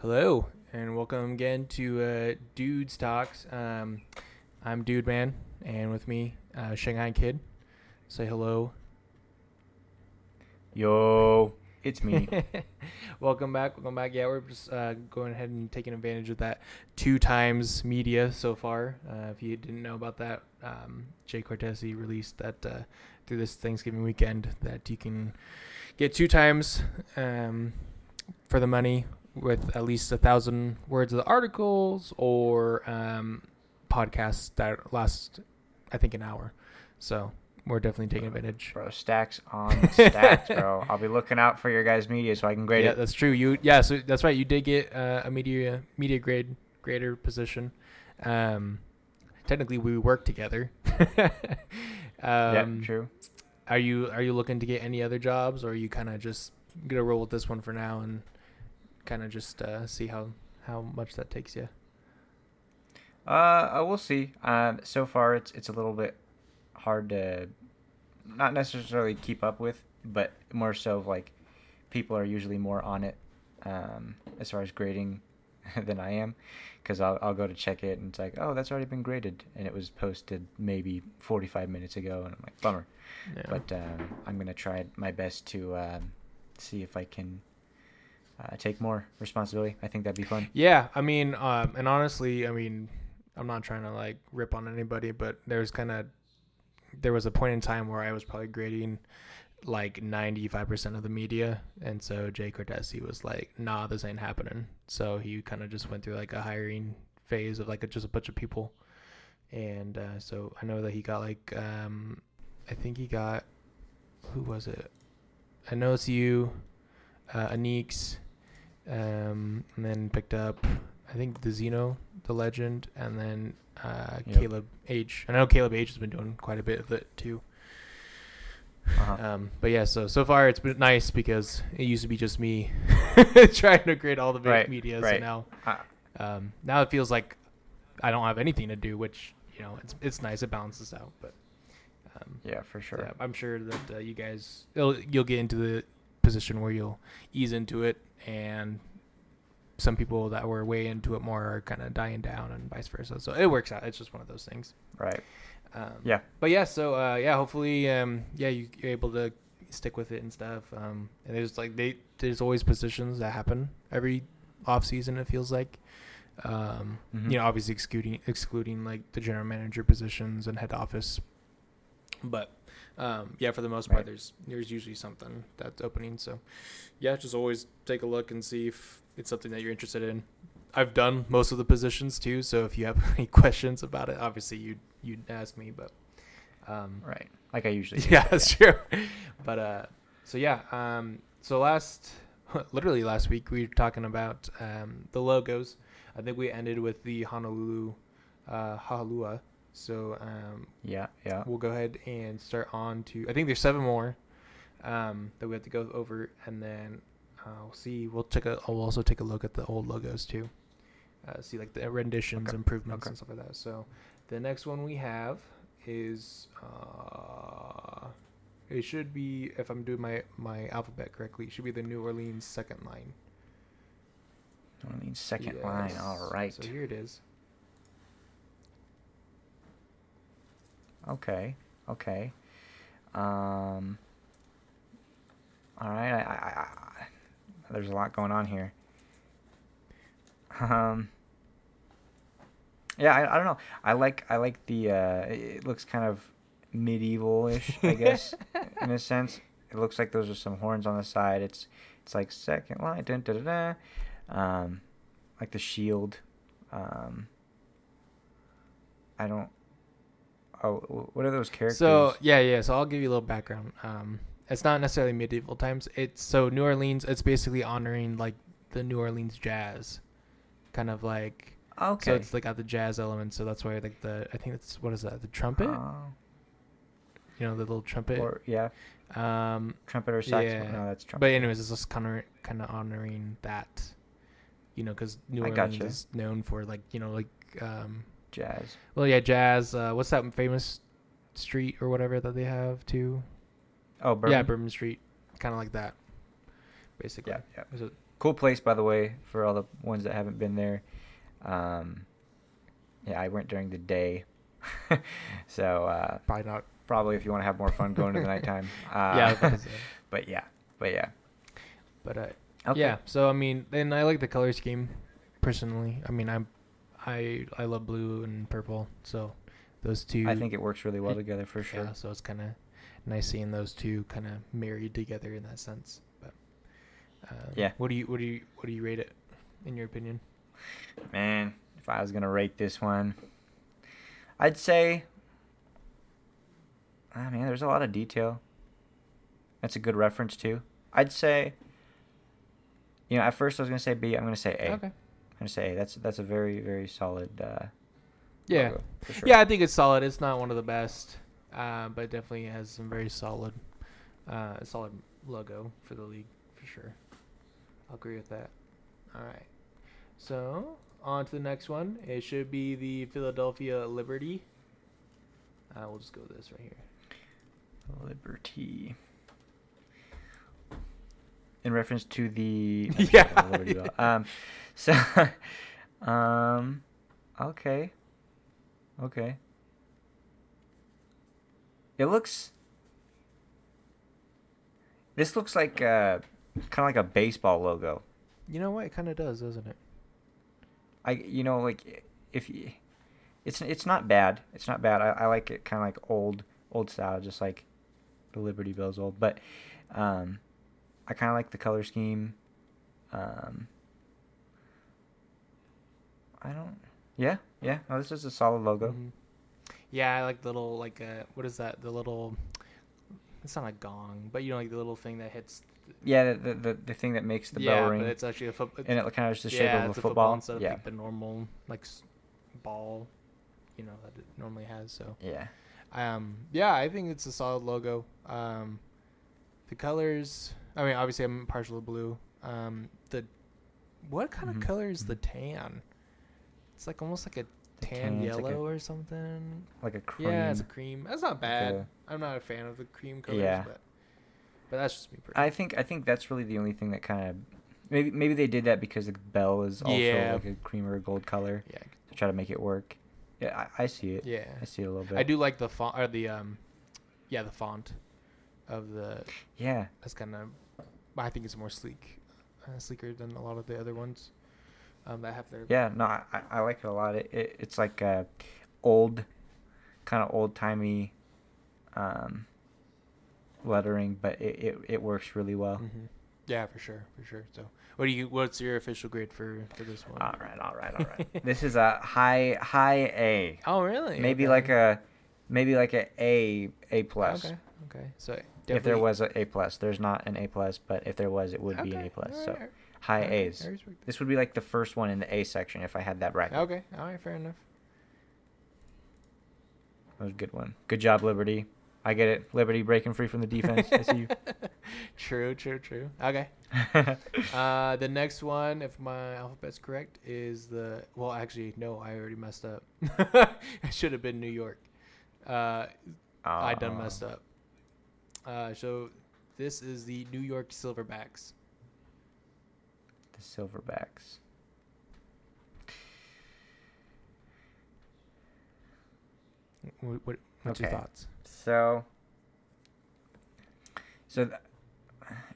Hello, and welcome again to uh, Dudes Talks. Um, I'm Dude Man, and with me, uh, Shanghai Kid. Say hello. Yo, it's me. welcome back. Welcome back. Yeah, we're just uh, going ahead and taking advantage of that two times media so far. Uh, if you didn't know about that, um, Jay Cortese released that uh, through this Thanksgiving weekend that you can get two times um, for the money with at least a thousand words of the articles or um, podcasts that last, I think, an hour. So we're definitely taking advantage. Bro, stacks on stacks, bro. I'll be looking out for your guys' media so I can grade yeah, it. that's true. You yeah, so that's right. You did get uh, a media media grade grader position. Um, technically, we work together. um, yeah, true. Are you are you looking to get any other jobs, or are you kind of just gonna roll with this one for now and kind of just uh, see how how much that takes you? Uh, we'll see. Um, so far it's it's a little bit hard to not necessarily keep up with, but more so like people are usually more on it um, as far as grading than I am, because I'll I'll go to check it and it's like, oh, that's already been graded, and it was posted maybe 45 minutes ago, and I'm like, bummer. Yeah. But um, I'm gonna try my best to um, see if I can uh, take more responsibility. I think that'd be fun. Yeah, I mean, um, and honestly, I mean, I'm not trying to like rip on anybody, but there's kind of there was a point in time where I was probably grading like 95% of the media and so jay cortese was like nah this ain't happening so he kind of just went through like a hiring phase of like a, just a bunch of people and uh, so i know that he got like um, i think he got who was it i know it's you uh, Anix, um, and then picked up I think the Xeno, the Legend, and then uh, yep. Caleb H. I know Caleb H has been doing quite a bit of it too. Uh-huh. Um, but yeah, so so far it's been nice because it used to be just me trying to create all the big right, media. Right. So now, uh, um, now it feels like I don't have anything to do, which you know it's it's nice. It balances out. But um, yeah, for sure. Yeah, I'm sure that uh, you guys you'll get into the position where you'll ease into it and some people that were way into it more are kind of dying down and vice versa. So it works out. It's just one of those things. Right. Um, yeah. But yeah, so uh, yeah, hopefully, um, yeah, you, are able to stick with it and stuff. Um, and there's like they there's always positions that happen every off season. It feels like. Um, mm-hmm. You know, obviously excluding excluding like the general manager positions and head office, but um, yeah, for the most part, right. there's there's usually something that's opening. So, yeah, just always take a look and see if it's something that you're interested in. I've done most of the positions too, so if you have any questions about it, obviously you you'd ask me, but um, right, like I usually. Do. Yeah, that's true. but uh, so yeah, um, so last, literally last week we were talking about um, the logos. I think we ended with the Honolulu, uh, Hahalua. So um, yeah, yeah, we'll go ahead and start on to. I think there's seven more um, that we have to go over, and then uh, we'll see. We'll check. A, I'll also take a look at the old logos too. Uh, see like the renditions, okay. improvements, okay. and stuff like that. So the next one we have is. Uh, it should be, if I'm doing my my alphabet correctly, it should be the New Orleans second line. New Orleans second yes. line. All right. So here it is. Okay. Okay. Um. All right. I, I, I, there's a lot going on here. Um. Yeah, I, I don't know. I like I like the. Uh, it looks kind of medieval-ish, I guess, in a sense. It looks like those are some horns on the side. It's it's like second line, dun, da, da, da. Um, like the shield. Um, I don't. Oh, what are those characters? So yeah, yeah. So I'll give you a little background. Um, it's not necessarily medieval times. It's so New Orleans. It's basically honoring like the New Orleans jazz, kind of like. Okay. So it's like got the jazz element. So that's why like the I think it's what is that the trumpet. Uh, you know the little trumpet. Or yeah. Um, trumpet or saxophone. Yeah. No, that's trumpet. But anyways, it's just kind of kind of honoring that. You know, because New Orleans gotcha. is known for like you know like um, jazz. Well, yeah, jazz. Uh, what's that famous street or whatever that they have too? Oh, Bourbon. Yeah, Bourbon Street, kind of like that, basically. Yeah, yeah. So cool place, by the way, for all the ones that haven't been there. Um, yeah, I went during the day, so uh, Probably not. probably if you want to have more fun going to the nighttime. Uh, yeah, I was about to say. but yeah, but yeah. But uh, Okay. yeah. So I mean, and I like the color scheme, personally. I mean, I'm, I I love blue and purple. So those two. I think it works really well together for sure. Yeah. So it's kind of nice seeing those two kind of married together in that sense. But um, Yeah. What do you what do you what do you rate it, in your opinion? Man, if I was gonna rate this one, I'd say. Ah man, there's a lot of detail. That's a good reference too. I'd say. You know, at first I was gonna say B. I'm gonna say A. Okay. Gonna say That's that's a very very solid. Uh, Yeah. sure. Yeah, I think it's solid. It's not one of the best, uh, but definitely has some very solid, uh, solid logo for the league for sure. I'll agree with that. All right, so on to the next one. It should be the Philadelphia Liberty. Uh, we'll just go with this right here. Liberty. In reference to the Yeah. the Liberty Bell. Um, so, um, okay, okay. It looks. This looks like uh, kind of like a baseball logo. You know what? It kind of does, doesn't it? I you know like if you, it's it's not bad. It's not bad. I, I like it kind of like old old style, just like the Liberty Bell's old. But um, I kind of like the color scheme. Um, I don't. Yeah, yeah. No, this is a solid logo. Mhm. Yeah, I like the little like uh, what is that? The little. It's not a gong, but you know, like the little thing that hits. Yeah, the, the the thing that makes the yeah, bell ring, but it's actually a football. and it kind of is the shape yeah, of it's a football. instead of yeah, like the normal like ball, you know that it normally has. So, yeah. um, yeah, I think it's a solid logo. Um, the colors. I mean, obviously, I'm partial to blue. Um, the what kind Mhm, of color is the mhm. tan? It's like almost like a tan tan, yellow like or something. Like a cream. Yeah, it's a cream. That's not bad. a- I'm not a fan of the cream colors, Yeah. but but that's just me. Personally. I think I think that's really the only thing that kind of maybe maybe they did that because the bell is also Yeah. like a cream or a gold color yeah, to try to make it work. Yeah, I, I see it. yeah. I see it a little bit. I do like the font or the um, yeah, the font of the. Yeah, That's kind of. I think it's more sleek, uh, sleeker than a lot of the other ones. Um, that have their. yeah. No, I, I- like it a lot. It, it it's like uh, old, kind of old timey, um, lettering, but it, it, it works really well. Mhm. Yeah, for sure, for sure. So, what do you? What's your official grade for for this one? All right, all right, all right. this is a high high A. Oh, really? Maybe Okay. like a maybe like a A A plus. Okay. Okay. So If there was an A plus, there's not an A plus, but if there was, it would be an A plus. all So high right, A's. I respect that. This would be like the first one in the A section if I had that bracket. Okay. All right. Fair enough. That was a good one. Good job, Liberty. I get it. Liberty breaking free from the defense. I see you. true. True. True. Okay. Uh, the next one, if my alphabet's correct, is the well. Actually, no, I already messed up. it should have been New York. Uh, I done messed Oh. up. Uh, so this is the New York Silverbacks. The Silverbacks. What, what what's Okay. your thoughts? So, so th-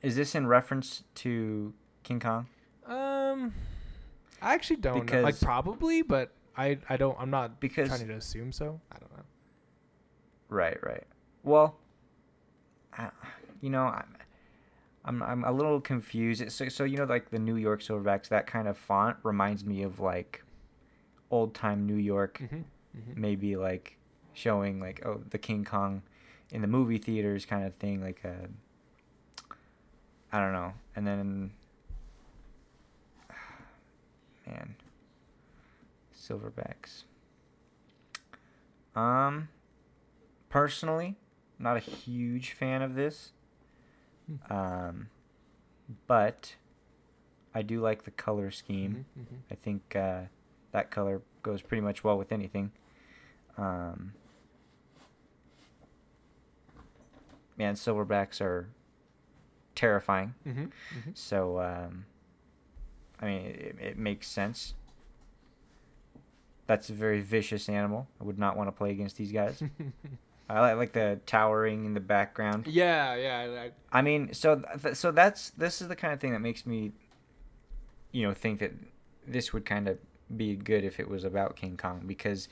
is this in reference to King Kong? Um, I actually don't know. Like probably, but I I don't. I'm not Because- trying to assume so. I don't know. Right, right. Well, I, you know, I'm, I'm I'm a little confused. So so you know like the New York Silverbacks, that kind of font reminds me of like old time New York, Mm-hmm. Mm-hmm. maybe like showing like oh the King Kong in the movie theaters kind of thing, like a I don't know, and then man, Silverbacks. Um, personally, not a huge fan of this. Hmm. Um, but I do like the color scheme. Mm-hmm. I think uh, that color goes pretty much well with anything. Um, man, silverbacks are terrifying. Mm-hmm. Mm-hmm. So um, I mean, it, it makes sense. That's a very vicious animal. I would not want to play against these guys. I like, the towering in the background. yeah, yeah. I, I mean, so th- so that's this is the kind of thing that makes me, you know, think that this would kind of be good if it was about King Kong because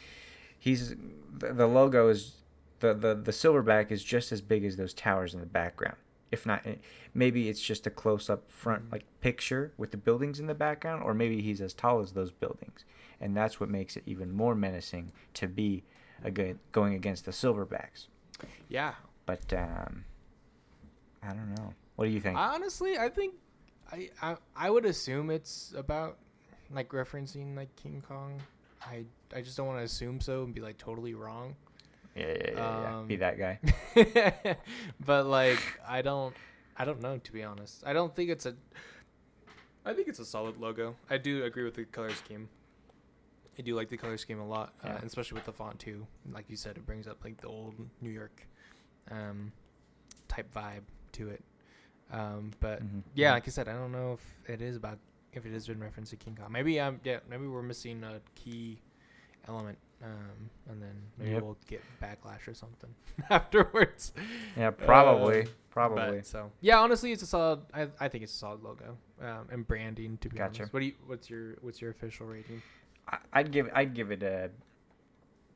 he's the, the logo is the, the the silverback is just as big as those towers in the background. If not, eh, maybe it's just a close up front like picture with the buildings in the background, or maybe he's as tall as those buildings, and that's what makes it even more menacing to be a good going against the silverbacks. yeah. But um, I don't know. What do you think? Honestly, I think I, I I would assume it's about like referencing like King Kong. I I just don't want to assume so and be like totally wrong. yeah, yeah, yeah, yeah. Be um, that guy. but like I don't I don't know to be honest. I don't think it's a I think it's a solid logo. I do agree with the color scheme. I do like the color scheme a lot, uh, Yeah. and especially with the font too. Like you said, it brings up like the old New York um, type vibe to it. Um, but Mhm, yeah, like I said, I don't know if it is about if it is in reference to King Kong. Maybe um yeah maybe we're missing a key element, um, and then maybe Yep. we'll get backlash or something afterwards. Yeah, probably, Uh, probably. But, so yeah, honestly, it's a solid. I, I think it's a solid logo um, and branding. To be Gotcha. honest, what do you? What's your What's your official rating? I, I'd give I'd give it a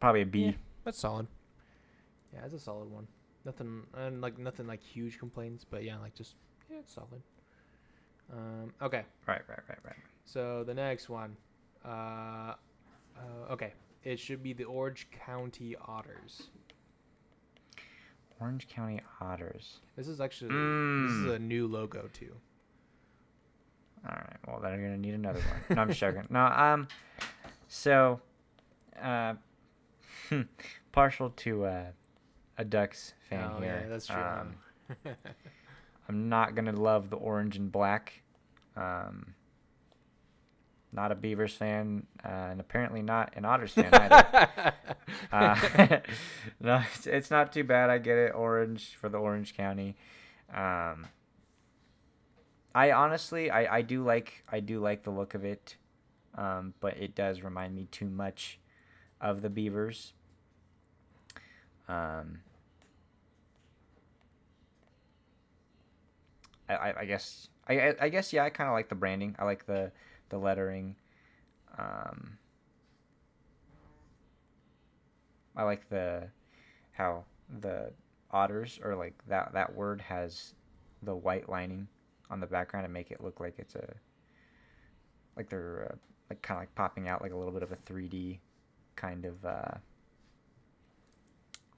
probably a B. Yeah. That's solid. Yeah, it's a solid one. Nothing and like nothing like huge complaints, but yeah, like just yeah, it's solid. Um, okay, Right, right, right, right. so the next one, uh, uh, okay, it should be the Orange County Otters. Orange County Otters. This is actually this is Mm. a new logo too. All right. Well, then I'm gonna need another one. No, I'm joking. No, um, so, uh, partial to uh, a Ducks fan oh here. yeah, that's true. Um, I'm not gonna love the orange and black. Um, not a Beavers fan, uh, and apparently not an Otters fan either. uh, no, it's, it's not too bad. I get it. Orange for the Orange County. Um, I honestly, I, I do like I do like the look of it, um, but it does remind me too much of the Beavers. Um, I, I, I guess I, I- guess yeah I kind of like the branding. I like the the lettering. Um, I like the how the otters or like that that word has the white lining on the background and make it look like it's a like they're uh, like kind of like popping out like a little bit of a 3D kind of uh,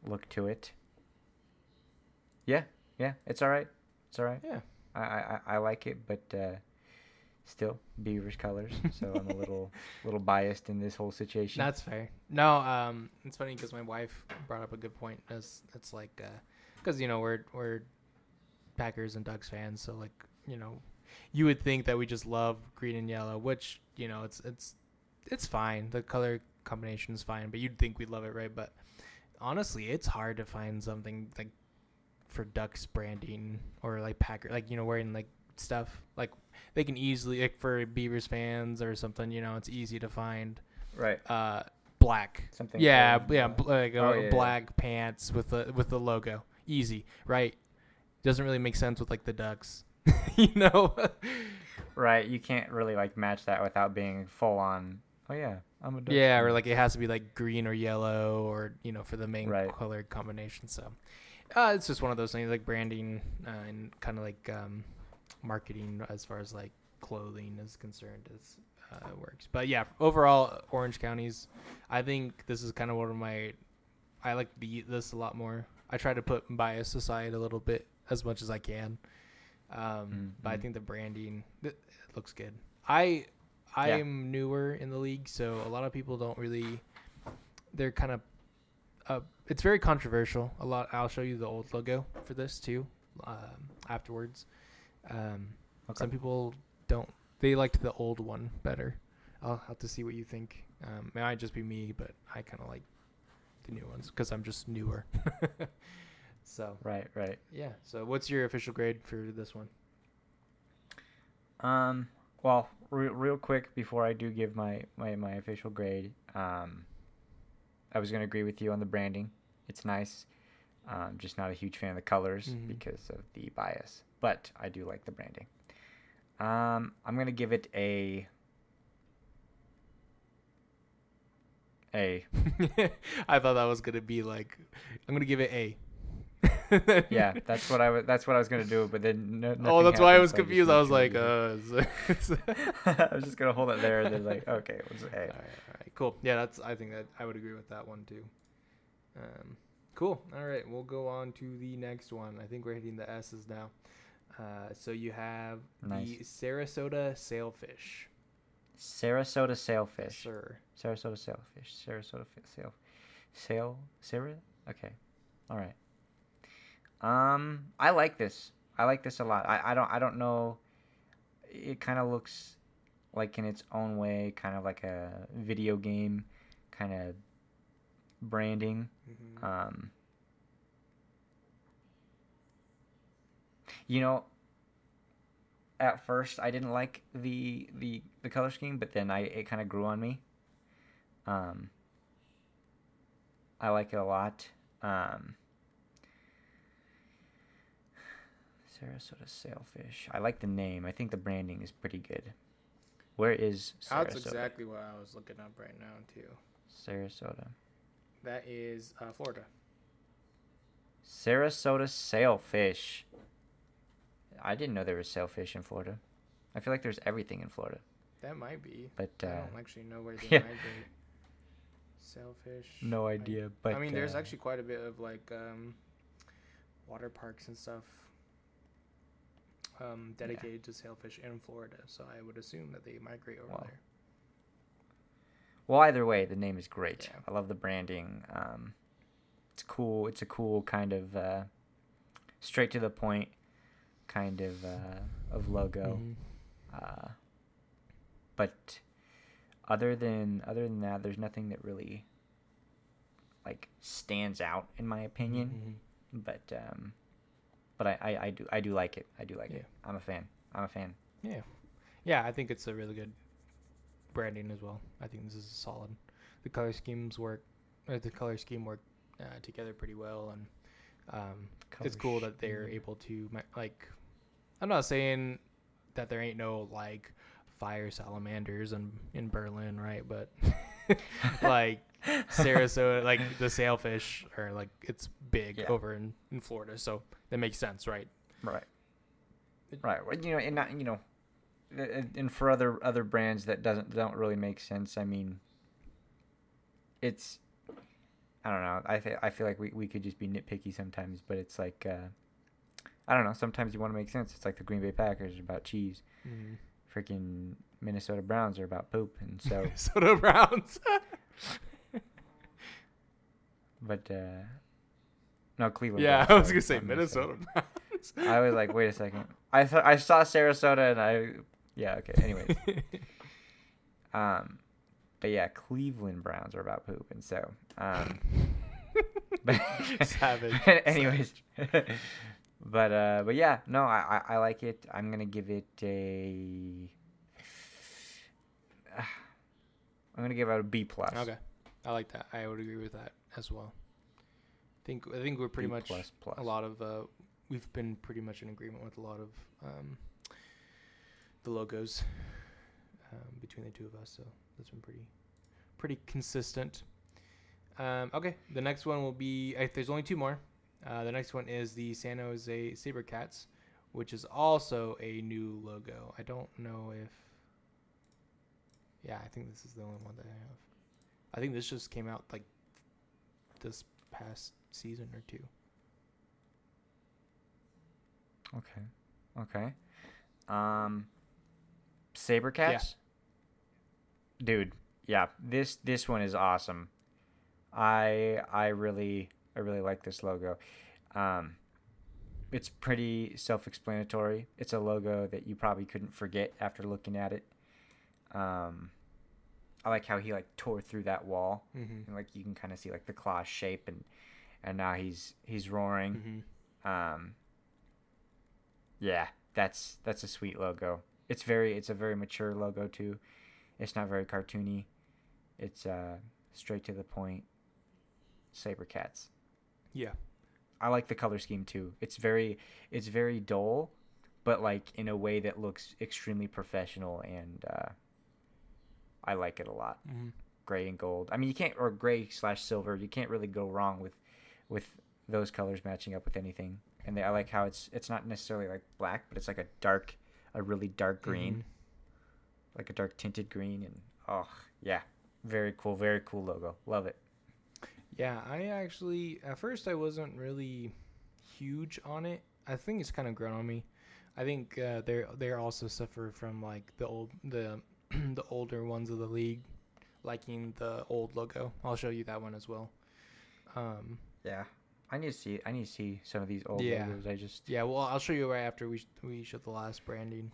look to it. Yeah, yeah, it's all right. It's all right. yeah. I, I, I like it, but uh, still Beavers colors. So I'm a little little biased in this whole situation. That's fair. No, um, it's funny because my wife brought up a good point. As it's like, because you know we're we're Packers and Ducks fans, so like you know, you would think that we just love green and yellow, which you know it's it's it's fine. The color combination is fine, but you'd think we'd love it, right? But honestly, it's hard to find something like for Ducks branding or like Packer, like you know, wearing like stuff like they can easily like for Beavers fans or something. You know, it's easy to find right. uh black Something yeah yeah uh, like oh, uh, yeah, yeah. black pants with the with the logo easy right doesn't really make sense with like the ducks you know Right. You can't really like match that without being full on. Oh yeah, I'm a Ducks yeah or like it has to be like green or yellow or you know for the main Right. color combination so uh it's just one of those things like branding uh, and kind of like um marketing as far as like clothing is concerned is uh, it works but yeah overall orange counties i think this is kind of one of my i like the this a lot more i try to put bias aside a little bit as much as i can um but i Mhm. think the branding it looks good i i Yeah. am newer in the league so a lot of people don't really they're kind of uh, it's very controversial a lot i'll show you the old logo for this too um, afterwards um, Okay. some people don't they liked the old one better i'll have to see what you think um, it might just be me but i kind of like the new ones because i'm just newer so Right. Right. yeah so what's your official grade for this one Um, well, re- real quick before I do give my my, my official grade, um, I was gonna agree with you on the branding. It's nice. Um, just not a huge fan of the colors Mhm. because of the bias, but I do like the branding. Um, I'm gonna give it a A. I thought that was gonna be like, I'm gonna give it A. Yeah, that's what I was. That's what I was gonna do, but then no. oh, that's why I was so confused. I was like, uh. I was just gonna hold it there, and then like, okay, it was A. all right, all right, cool. Yeah, that's. I think that I would agree with that one too. Um, cool. All right, we'll go on to the next one. I think we're hitting the S's now. Uh, so you have the Sarasota Sailfish. Sarasota sailfish. Sir. Sarasota sailfish. Sarasota sail. Sail. Sarah. Okay. All right. Um, I like this. I like this a lot. I, I don't I don't know. It kind of looks like in its own way, kind of like a video game, kind of branding. Mm-hmm. Um, you know, at first I didn't like the the the color scheme, but then I it kind of grew on me. Um, I like it a lot. Um, Sarasota Sailfish. I like the name. I think the branding is pretty good. Where is Sarasota? That's exactly what I was looking up right now too. Sarasota. That is uh, Florida. Sarasota sailfish. I didn't know there was sailfish in Florida. I feel like there's everything in Florida, That might be. but I uh, don't actually know where they yeah. migrate. Sailfish. no I- idea. But I mean, there's uh, actually quite a bit of like um, water parks and stuff um, dedicated to sailfish in Florida. So I would assume that they migrate over Wow. there. well, either way, the name is great. Yeah. I love the branding. Um, it's cool. It's a cool kind of uh, straight to the point kind of uh, of logo. Mhm. Uh, but other than other than that, there's nothing that really like stands out in my opinion. Mhm. but um, but I, I, I do I do like it. I do like it. I'm a fan. I'm a fan. Yeah, yeah. I think it's a really good branding as well. I think this is solid. The color schemes work. The color scheme work uh, together pretty well, and um, it's cool that they're able to like. I'm not saying that there ain't no like fire salamanders in in Berlin, right? But like Sarasota, like the sailfish are like it's big Yeah. over in in Florida, so that makes sense, right? Right. Right. Well, you know, and not you know, and for other other brands that doesn't don't really make sense. I mean, it's I don't know. I th- I feel like we, we could just be nitpicky sometimes, but it's like uh, I don't know. Sometimes you want to make sense. It's like the Green Bay Packers about cheese. Mm. Freaking Minnesota Browns are about poop, and so Minnesota Browns. but uh, no Cleveland. yeah, Browns, I was sorry, gonna say not Minnesota Browns. I was like, wait a second. I thought I saw Sarasota, and I yeah okay. Anyways, um, but yeah, Cleveland Browns are about poop, and so um, but Savage. anyways, but uh, but yeah, no, I, I I like it. I'm gonna give it a. I'm gonna give it a B plus. Okay, I like that. I would agree with that as well. I think I think we're pretty B much plus plus. a lot of uh, we've been pretty much in agreement with a lot of um, the logos um, between the two of us. So that's been pretty pretty consistent. Um, okay, the next one will be. There's only two more. Uh, the next one is the San Jose SaberCats, which is also a new logo. I don't know if. Yeah, I think this is the only one that I have. I think this just came out like this past season or two. Okay. Okay. Um Sabercats? Dude, yeah. This this one is awesome. I I really I really like this logo. Um it's pretty self-explanatory. It's a logo that you probably couldn't forget after looking at it. Um I like how he like tore through that wall Mm-hmm. and like you can kind of see like the claw shape and and now he's he's roaring. Mm-hmm. Um, yeah, that's that's a sweet logo. It's very it's a very mature logo too. It's not very cartoony. It's uh, straight to the point. Saber cats. Yeah. I like the color scheme too. It's very it's very dull, but like in a way that looks extremely professional and uh, I like it a lot. Mm-hmm. Gray and gold. I mean, you can't or gray slash silver. You can't really go wrong with with those colors matching up with anything. And they, I like how it's it's not necessarily like black, but it's like a dark, a really dark green, Mhm. like a dark tinted green. And oh yeah, very cool, very cool logo. Love it. Yeah, I actually at first I wasn't really huge on it. I think it's kind of grown on me. I think uh, they they also suffer from like the old the the older ones of the league liking the old logo. I'll show you that one as well. Um, Yeah, I need to see. I need to see some of these old Yeah. logos. I just yeah, well, I'll show you right after we sh- we show the last branding,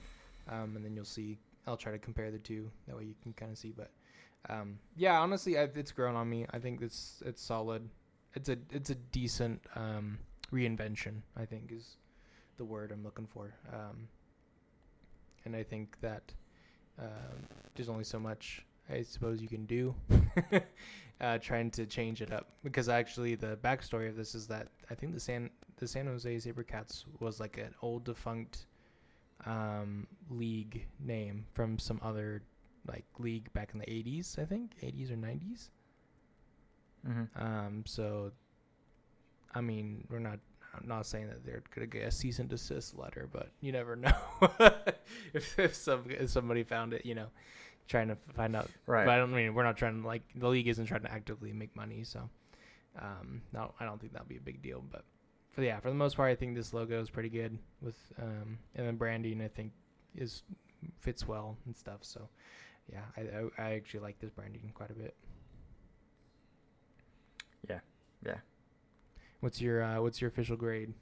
um, and then you'll see. I'll try to compare the two. That way you can kind of see. But um, yeah, honestly, I, it's grown on me. I think it's it's solid. It's a it's a decent um, reinvention. I think is the word I'm looking for. Um, and I think that um, there's only so much I suppose you can do uh, trying to change it up because actually the backstory of this is that I think the San the San Jose SaberCats was like an old defunct um, league name from some other like league back in the 80s I think 80s or 90s Mhm. um, so I mean we're not I'm not saying that they're gonna get a cease and desist letter but you never know if, if some if somebody found it you know trying to find out right. but I don't mean we're not trying to like the league isn't trying to actively make money, so um, no, I don't think that'll be a big deal. But for yeah, for the most part, I think this logo is pretty good with um, and then branding I think is fits well and stuff. So yeah, I I, I actually like this branding quite a bit. Yeah, yeah. What's your uh, what's your official grade?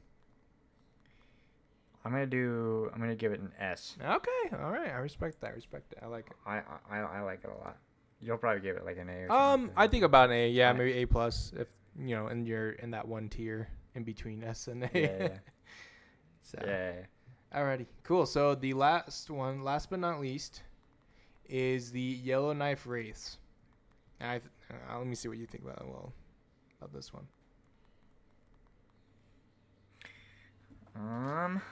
I'm gonna do. I'm gonna give it an S. Okay, all right, I respect that. I respect it. I like it. I I, I like it a lot. You'll probably give it like an A. Or Um. I think about an A. Yeah, maybe A plus if you know, and you're in that one tier in between S and A. Yeah, yeah, so. yeah. Alrighty, cool. So the last one, last but not least, is the Yellowknife Wraiths. And I th- uh, let me see what you think about well about this one. Um,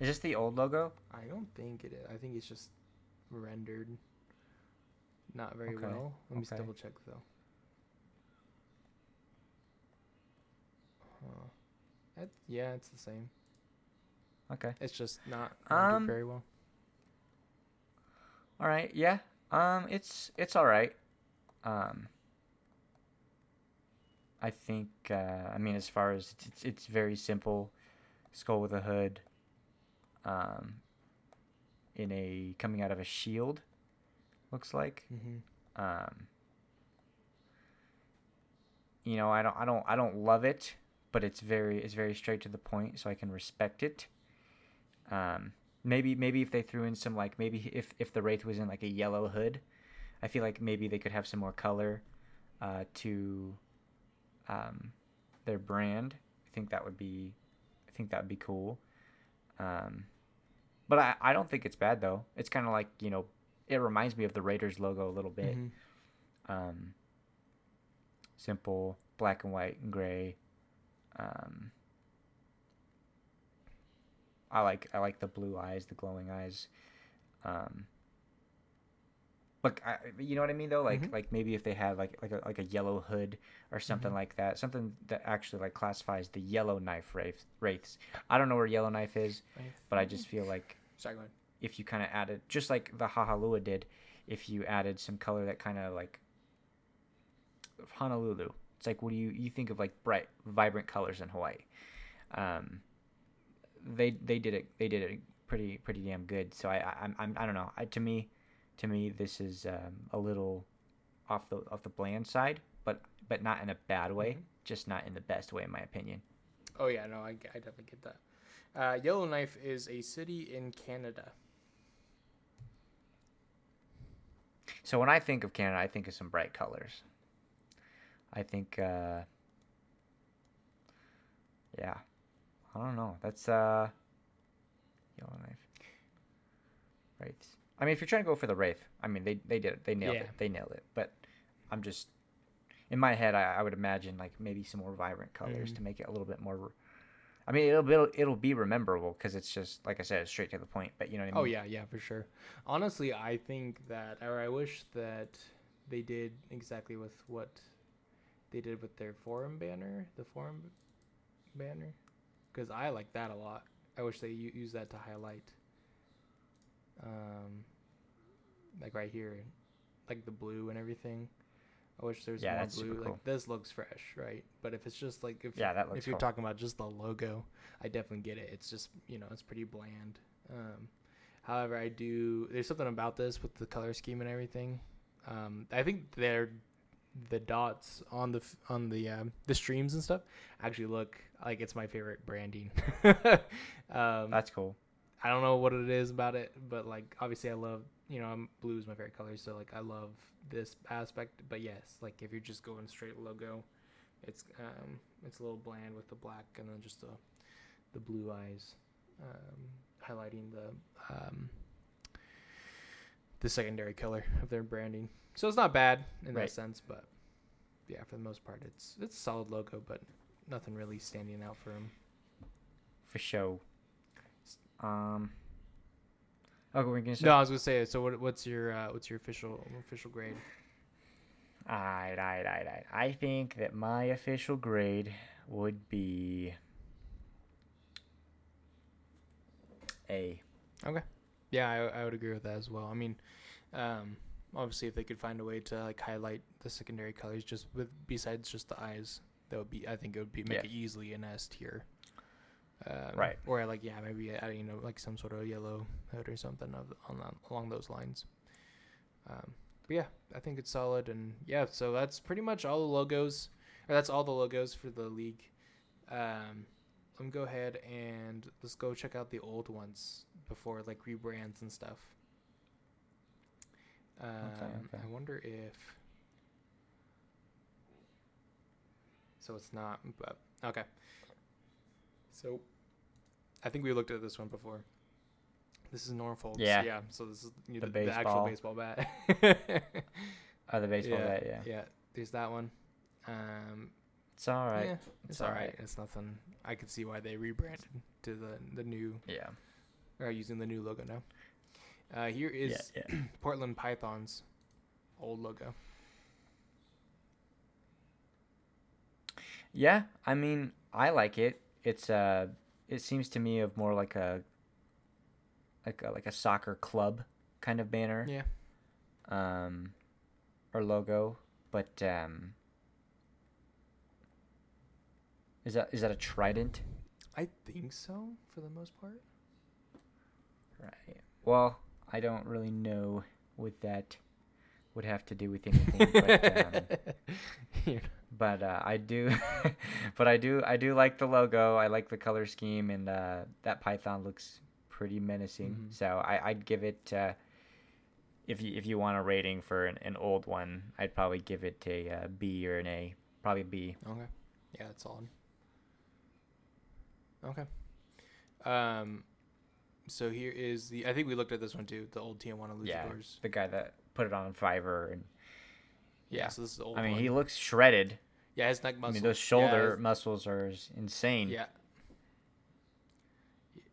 is this the old logo? I don't think it is. I think it's just rendered not very Okay, well. Let me double check though. Huh. That, yeah, it's the same. Okay. It's just not rendered Um, very well. All right. Yeah. Um, it's it's all right. Um, I think. Uh, I mean, as far as it's, it's it's very simple, skull with a hood. Um, in a coming out of a shield, looks like. Mm-hmm. Um, you know, I don't, I don't, I don't love it, but it's very, it's very straight to the point, so I can respect it. Um, maybe, maybe if they threw in some like, maybe if if the wraith was in like a yellow hood, I feel like maybe they could have some more color, uh, to, um, their brand. I think that would be, I think that would be cool. Um, but I, I don't think it's bad though. It's kind of like you know, it reminds me of the Raiders logo a little bit. Mhm. Um, simple, black and white and gray. Um, I like I like the blue eyes, the glowing eyes. Um, Look, I, you know what I mean though. Like, Mhm. like maybe if they had like like a like a yellow hood or something Mhm. like that, something that actually like classifies the Yellowknife wraith, wraiths. I don't know where Yellowknife is, but I just feel like Sorry, if you kind of added, just like the Hahalua did, if you added some color that kind of like Honolulu. It's like what do you you think of like bright, vibrant colors in Hawaii? Um, they they did it they did it pretty pretty damn good. So I I I'm, I'm I don't know. I, to me, to me this is um, a little off the off the bland side, but but not in a bad way. Mhm. Just not in the best way, in my opinion. Oh yeah, no, I, I definitely get that. Uh, Yellowknife is a city in Canada. So when I think of Canada, I think of some bright colors. I think, uh, yeah, I don't know. That's uh, Yellowknife. Wraiths. I mean, if you're trying to go for the Wraith, I mean, they they did it. They nailed Yeah. it. They nailed it. But I'm just in my head, I, I would imagine like maybe some more vibrant colors Mhm. to make it a little bit more. I mean, it'll it'll, it'll be rememberable because it's just like I said, it's straight to the point. But you know what I mean? Oh yeah, yeah, for sure. Honestly, I think that, or I wish that they did exactly with what they did with their forum banner, the forum banner, because I like that a lot. I wish they u- use that to highlight, um, like right here, like the blue and everything. I wish there's Yeah, more blue. Like cool. this looks fresh, right? But if it's just like if Yeah, that looks if you're talking about just the logo, I definitely get it. It's just you know it's pretty bland. Um, however, I do. There's something about this with the color scheme and everything. Um, I think they're the dots on the on the um, the streams and stuff actually look like it's my favorite branding. um, That's cool. I don't know what it is about it, but like obviously I love you know I'm, blue is my favorite color, so like I love this aspect. But yes, like if you're just going straight logo, it's um it's a little bland with the black and then just the the blue eyes, um, highlighting the um the secondary color of their branding. So it's not bad in Right. that sense, but yeah, for the most part, it's it's a solid logo, but nothing really standing out for them. For show. Um. Oh, we're gonna. No, I was gonna say. So, what, what's your uh, what's your official official grade? Alright, alright, alright, alright. I think that my official grade would be A. Okay. Yeah, I, I would agree with that as well. I mean, um, obviously, if they could find a way to like highlight the secondary colors just with besides just the eyes, that would be. I think it would be make Yeah. it easily an S tier. Um, Right. Or like yeah, maybe adding you know like some sort of yellow hood or something of on that, along those lines. Um, but yeah, I think it's solid and yeah. So that's pretty much all the logos, or that's all the logos for the league. Um, let me go ahead and let's go check out the old ones before like rebrands and stuff. Um, okay. I wonder if. So it's not, but okay. So, I think we looked at this one before. This is Norfolk. Yeah. Yeah. So this is you know, The the, the actual baseball. baseball bat. Oh, the baseball yeah, bat, yeah. Yeah. There's that one. Um, It's alright. yeah, it's, It's alright. right. It's nothing. I could see why they rebranded to the the new Yeah. or using the new logo now. Uh, here is yeah, yeah. Portland Python's old logo. Yeah, I mean, I like it. It's uh it seems to me of more like a like a, like a soccer club kind of banner. Yeah. Um or logo, but um Is that is that a trident? I think so for the most part. Right. Well, I don't really know what that would have to do with anything, but um, You but uh, I do, but I do, I do like the logo. I like the color scheme, and uh, that python looks pretty menacing. Mhm. So I, I'd give it. Uh, if you if you want a rating for an, an old one, I'd probably give it a uh, or an A. Probably B. Okay. Yeah, that's solid. Okay. Um, so here is the. I think we looked at this one too. The old Tijuana Yeah, Luchadors. the guy that put it on Fiverr, and Yeah. yeah. So this is the old I mean, one. he looks shredded. yeah, his neck muscles. I mean, those shoulder his- muscles are insane. Yeah.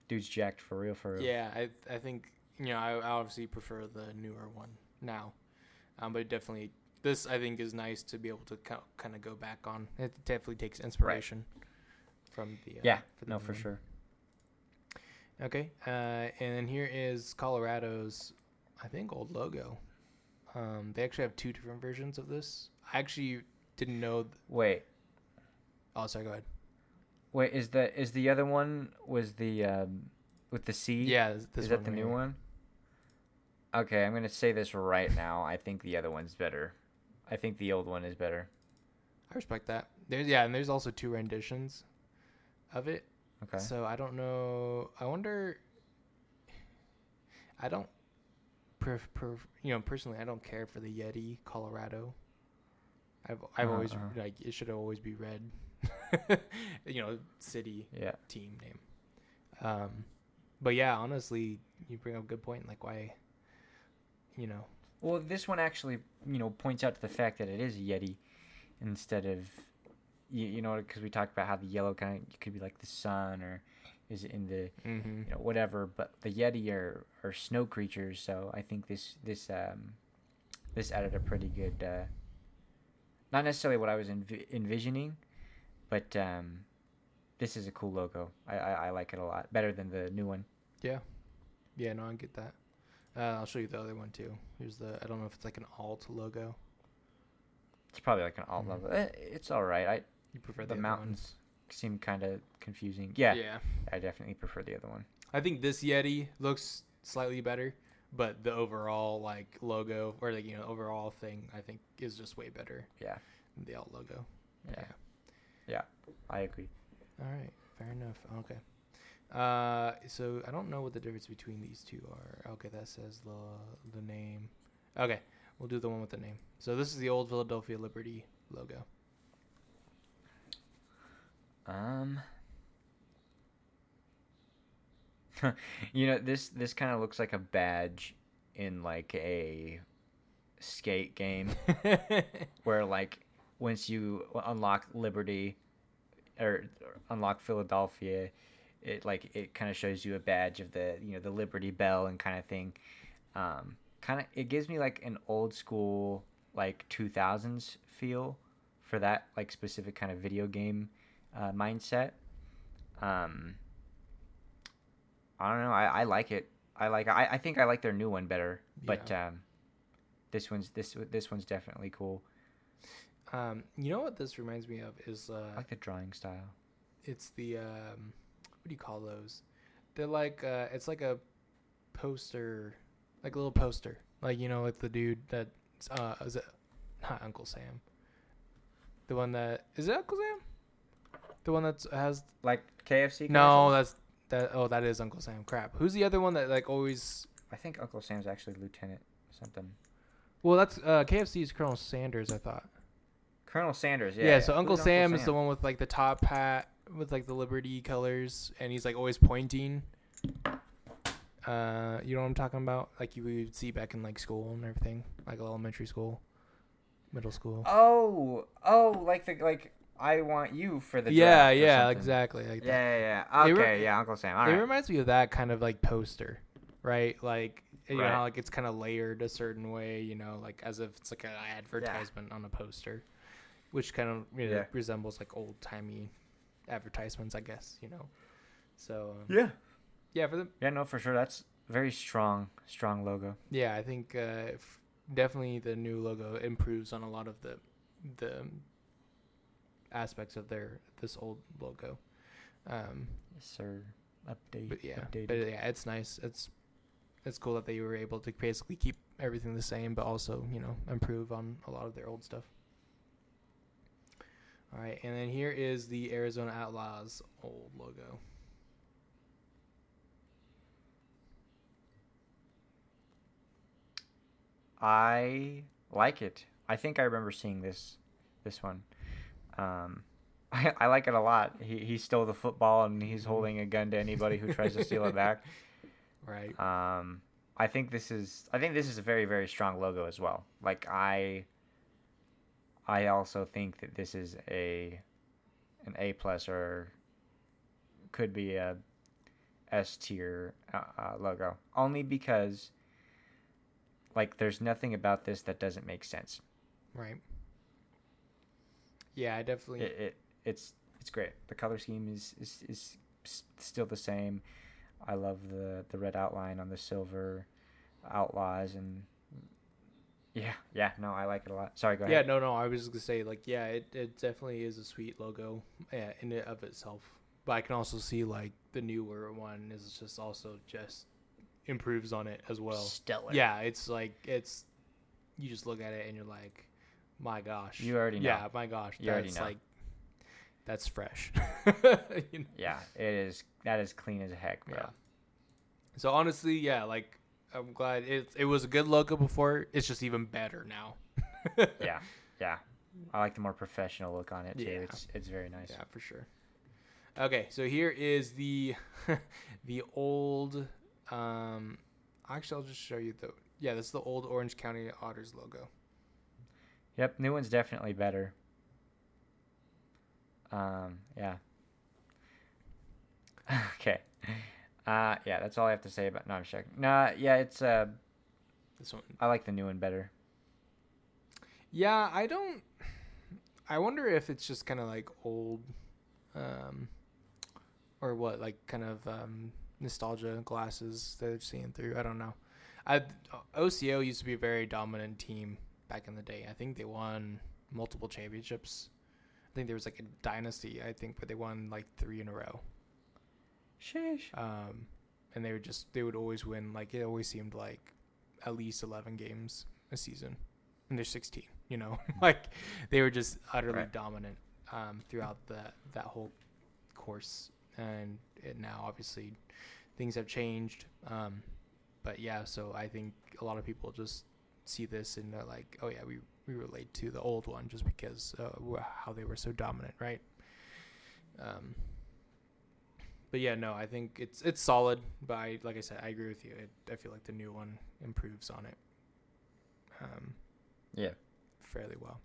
dude's jacked for real, for real. Yeah, I I think you know I, I obviously prefer the newer one now, um, but definitely this I think is nice to be able to kind of go back on. It definitely takes inspiration from the uh, yeah, the no, for one. sure. Okay, uh, and then here is Colorado's, I think, old logo. Um, they actually have two different versions of this. I actually didn't know. Th- Wait, oh, sorry. Go ahead. wait, is the is the other one was the um, with the C? Yeah, is that the new here. one? Okay, I'm gonna say this right now. I think the other one's better. I think the old one is better. I respect that. There's yeah, and there's also two renditions of it. Okay. So I don't know. I wonder. I don't. Per, per, you know, personally, I don't care for the Yeti Colorado. I've I've Uh, always uh. like it should always be red. you know, city yeah. team name. Um, but yeah, honestly, you bring up a good point. Like why, you know, Well, this one actually, you know, points out to the fact that it is a Yeti instead of, you, you know, because we talked about how the yellow kind of could be like the sun or is it in the, mm-hmm. you know, whatever. But the Yeti are, are snow creatures, so I think this this um this added a pretty good, uh, not necessarily what I was env- envisioning, but um, this is a cool logo. I, I I like it a lot better than the new one. yeah, yeah. No, I get that. Uh, I'll show you the other one too. Here's the. I don't know if it's like an alt logo. It's probably like an alt Mhm. logo. Eh, It's all right. I You prefer the one? mountains seem kind of confusing. Yeah, Yeah. I definitely prefer the other one. I think this Yeti looks slightly better, but the overall like logo or like you know overall thing I think is just way better Yeah, the alt logo. yeah, yeah. I agree. All right, fair enough. Okay. Uh, so I don't know what the difference between these two are. Okay, that says the the name. Okay, we'll do the one with the name. So this is the old Philadelphia Liberty logo. Um, you know this this kind of looks like a badge in like a skate game where like once you unlock Liberty or, or unlock Philadelphia, it like it kind of shows you a badge of the you know the Liberty Bell and kind of thing. Um, kind of it gives me like an old school like 2000s feel for that like specific kind of video game uh, mindset. Um, I don't know. I, I like it. I like. I, I think I like their new one better. But Yeah. um, this one's this this one's definitely cool. um, you know what this reminds me of is uh, I like the drawing style. it's the um, what do you call those? They're like uh, it's like a poster, like a little poster, like you know, like the dude that uh, is it not Uncle Sam? The one that is it Uncle Sam? The one that has Like KFC. no, that's that. Oh, that is Uncle Sam. Crap. Who's the other one that like always? I think Uncle Sam's actually Lieutenant something. Well, that's uh, KFC's Colonel Sanders. I thought. Colonel Sanders. Yeah. Yeah. so Uncle Who's Sam, is the one with like the top hat with like the Liberty colors, and he's like always pointing. Uh, you know what I'm talking about? Like you would see back in like school and everything, like elementary school, middle school. Oh, oh, like the like I want you for the. yeah, yeah, something. exactly. Like. Yeah, yeah, yeah. Okay, re- yeah, Uncle Sam. All it right. reminds me of that kind of like poster, right? Like you know Right. how like it's kind of layered a certain way, you know, like as if it's like an advertisement on a poster, which kind of you know, Yeah. resembles like old timey advertisements, I guess, you know. So um, yeah. yeah, for the Yeah, no, for sure. That's very strong, strong logo. yeah, I think uh, if definitely the new logo improves on a lot of the the aspects of their this old logo. Um, Yes, sir. Update. but yeah, updated. but yeah, it's nice. It's it's cool that they were able to basically keep everything the same, but also you know improve on a lot of their old stuff. All right, and then here is the Arizona Outlaws old logo. I like it. I think I remember seeing this this one. Um, I, I like it a lot. He he stole the football and he's holding a gun to anybody who tries to steal it back. Right. Um, I think this is I think this is a very very strong logo as well. Like I I also think that this is a an A plus or could be a S tier uh, uh, logo only because like there's nothing about this that doesn't make sense. Right. Yeah, I definitely. It, it it's it's great. The color scheme is, is is still the same. I love the the red outline on the silver outlaws and yeah yeah no I like it a lot. Sorry, go ahead. yeah, no, no. I was just gonna say, like, yeah, it, it definitely is a sweet logo uh, in it of itself. But I can also see like the newer one is just also just improves on it as well. Stellar. Yeah, it's like it's you just look at it and you're like, my gosh. You already know. Yeah, my gosh. You already that's know. like that's fresh. You know? Yeah, it is. That is clean as heck, bro. Yeah. So honestly, yeah, like I'm glad it it was a good logo before. It's just even better now. yeah, yeah. I like the more professional look on it too. Yeah. It's it's very nice. Yeah, for sure. Okay, so here is the the old. Um, actually, I'll just show you the. Yeah, this is the old Orange County Otters logo. Yep, new one's definitely better. Um, yeah. okay. Uh, yeah, that's all I have to say about. No, I'm checking. Nah, yeah, it's uh, This one. I like the new one better. Yeah, I don't. I wonder if it's just kind of like old, um, or what, like kind of um, nostalgia glasses that they're seeing through. I don't know. I OCO used to be a very dominant team back in the day. I think they won multiple championships. I think there was like a dynasty. I think, but they won like three in a row. Sheesh. Um, and they would just they would always win. Like it always seemed like at least eleven games a season, and they're sixteen. You know, like they were just utterly Right. dominant um, throughout that that whole course. And it now obviously things have changed. Um, but yeah, so I think a lot of people just see this and they're like, oh yeah, we we relate to the old one just because uh, how they were so dominant, right? Um, but yeah, no, I think it's it's solid. But I, like I said, I agree with you. It, I feel like the new one improves on it. Um, Yeah. fairly well.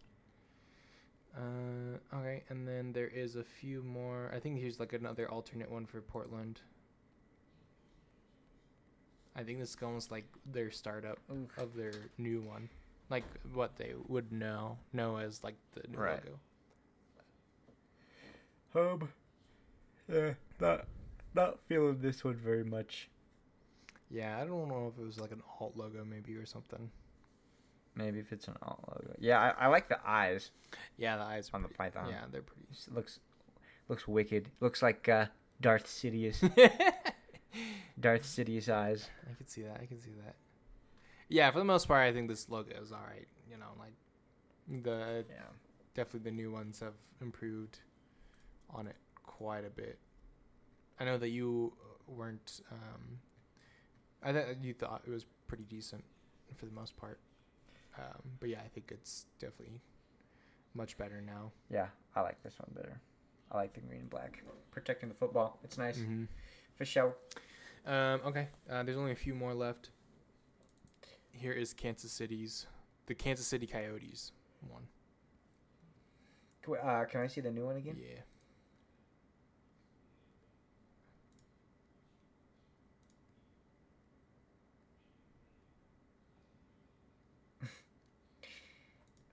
Uh, okay, and then there is a few more. I think here's like another alternate one for Portland. I think this is almost like their startup Oof. of their new one, like what they would know know as like the new Right. logo. Um, yeah, not not feeling this one very much. Yeah, I don't know if it was like an alt logo maybe or something. Maybe if it's an alt logo. Yeah, I, I like the eyes Yeah, the eyes are on the python. Yeah, they're pretty. It looks looks wicked. Looks like uh, Darth Sidious. Darth Sidious eyes. I can see that. I can see that. Yeah, for the most part, I think this logo is all right. You know, like the Yeah. definitely the new ones have improved on it quite a bit. I know that you weren't. Um, I thought you thought it was pretty decent for the most part. Um, but yeah, I think it's definitely much better now. Yeah, I like this one better. I like the green and black. Protecting the football. It's nice. Mhm. For sure. Um, okay, uh, there's only a few more left. Here is Kansas City's, the Kansas City Coyotes one. Can, we- uh, can I see the new one again? Yeah.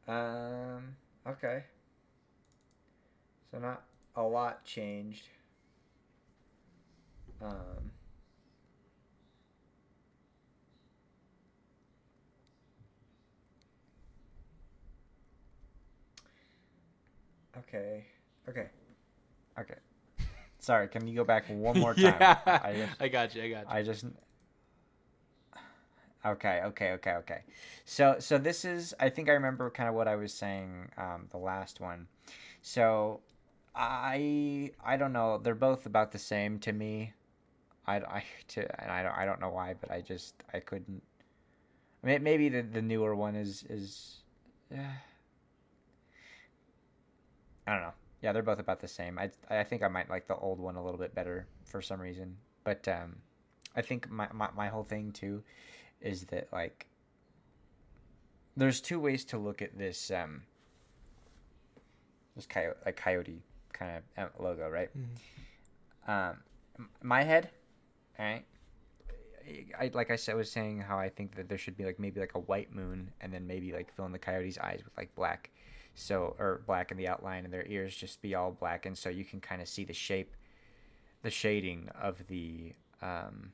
Um. Okay. So not a lot changed. Um. Okay. Okay. Okay. Sorry. Can you go back one more time? yeah, I just, I got you. I got you. I just. Okay, okay, okay, okay. So, so this is. I think I remember kind of what I was saying. Um, the last one. So, I I don't know. They're both about the same to me. I I to and I don't I don't know why, but I just I couldn't. I mean, maybe the the newer one is is. Yeah. I don't know. Yeah, they're both about the same. I I think I might like the old one a little bit better for some reason, but um, I think my my my whole thing too, is that like. There's two ways to look at this um. This coyote like coyote kind of logo, right? Mhm. Um, my head, all right. I like I said was saying how I think that there should be like maybe like a white moon and then maybe like fill in the coyote's eyes with like black, so or black in the outline and their ears just be all black and so you can kind of see the shape, the shading of the um.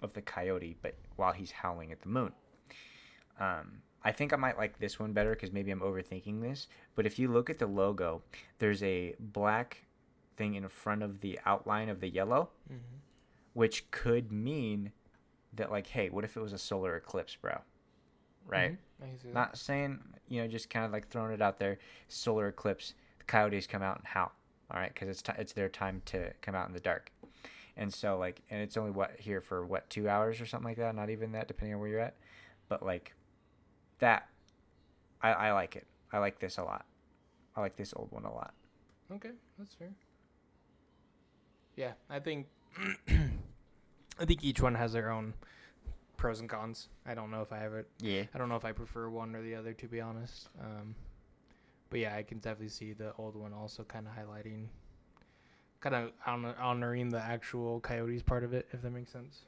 Of the coyote, but while he's howling at the moon. Um, I think I might like this one better because maybe I'm overthinking this. But if you look at the logo, there's a black thing in front of the outline of the yellow, Mhm. Which could mean that, like, hey, what if it was a solar eclipse, bro? Right? Mhm. I can see that. Not saying, you know, just kind of like throwing it out there. Solar eclipse, the coyotes come out and howl, all right? Because it's, ti it's their time to come out in the dark. And so, like, and it's only what here for what, two hours or something like that? Not even that, depending on where you're at. But, like, that, I, I like it. I like this a lot. I like this old one a lot. Okay, that's fair. Yeah, I think I think each one has their own pros and cons. I don't know if I have it. Yeah. I don't know if I prefer one or the other to be honest. Um, but yeah, I can definitely see the old one also kind of highlighting, kind of honor, honoring the actual coyotes part of it, if that makes sense.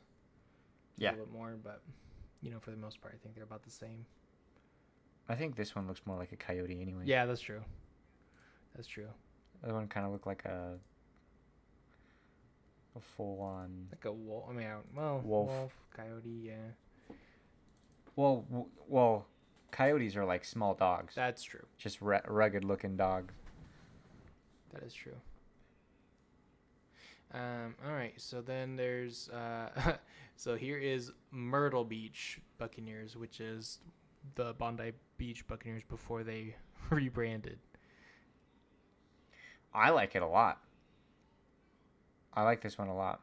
Yeah. A little bit more, but you know, for the most part, I think they're about the same. I think this one looks more like a coyote anyway. Yeah, that's true. That's true. The other one kind of looked like a a full on. Like a wolf. I mean, well, Wolf. wolf, coyote. Yeah, Well, w- well, coyotes are like small dogs, that's true. just ru- rugged looking dogs. That is true. Um, all right, so then there's uh, so here is Myrtle Beach Buccaneers, which is the Bondi Beach Buccaneers before they rebranded. I like it a lot. I like this one a lot.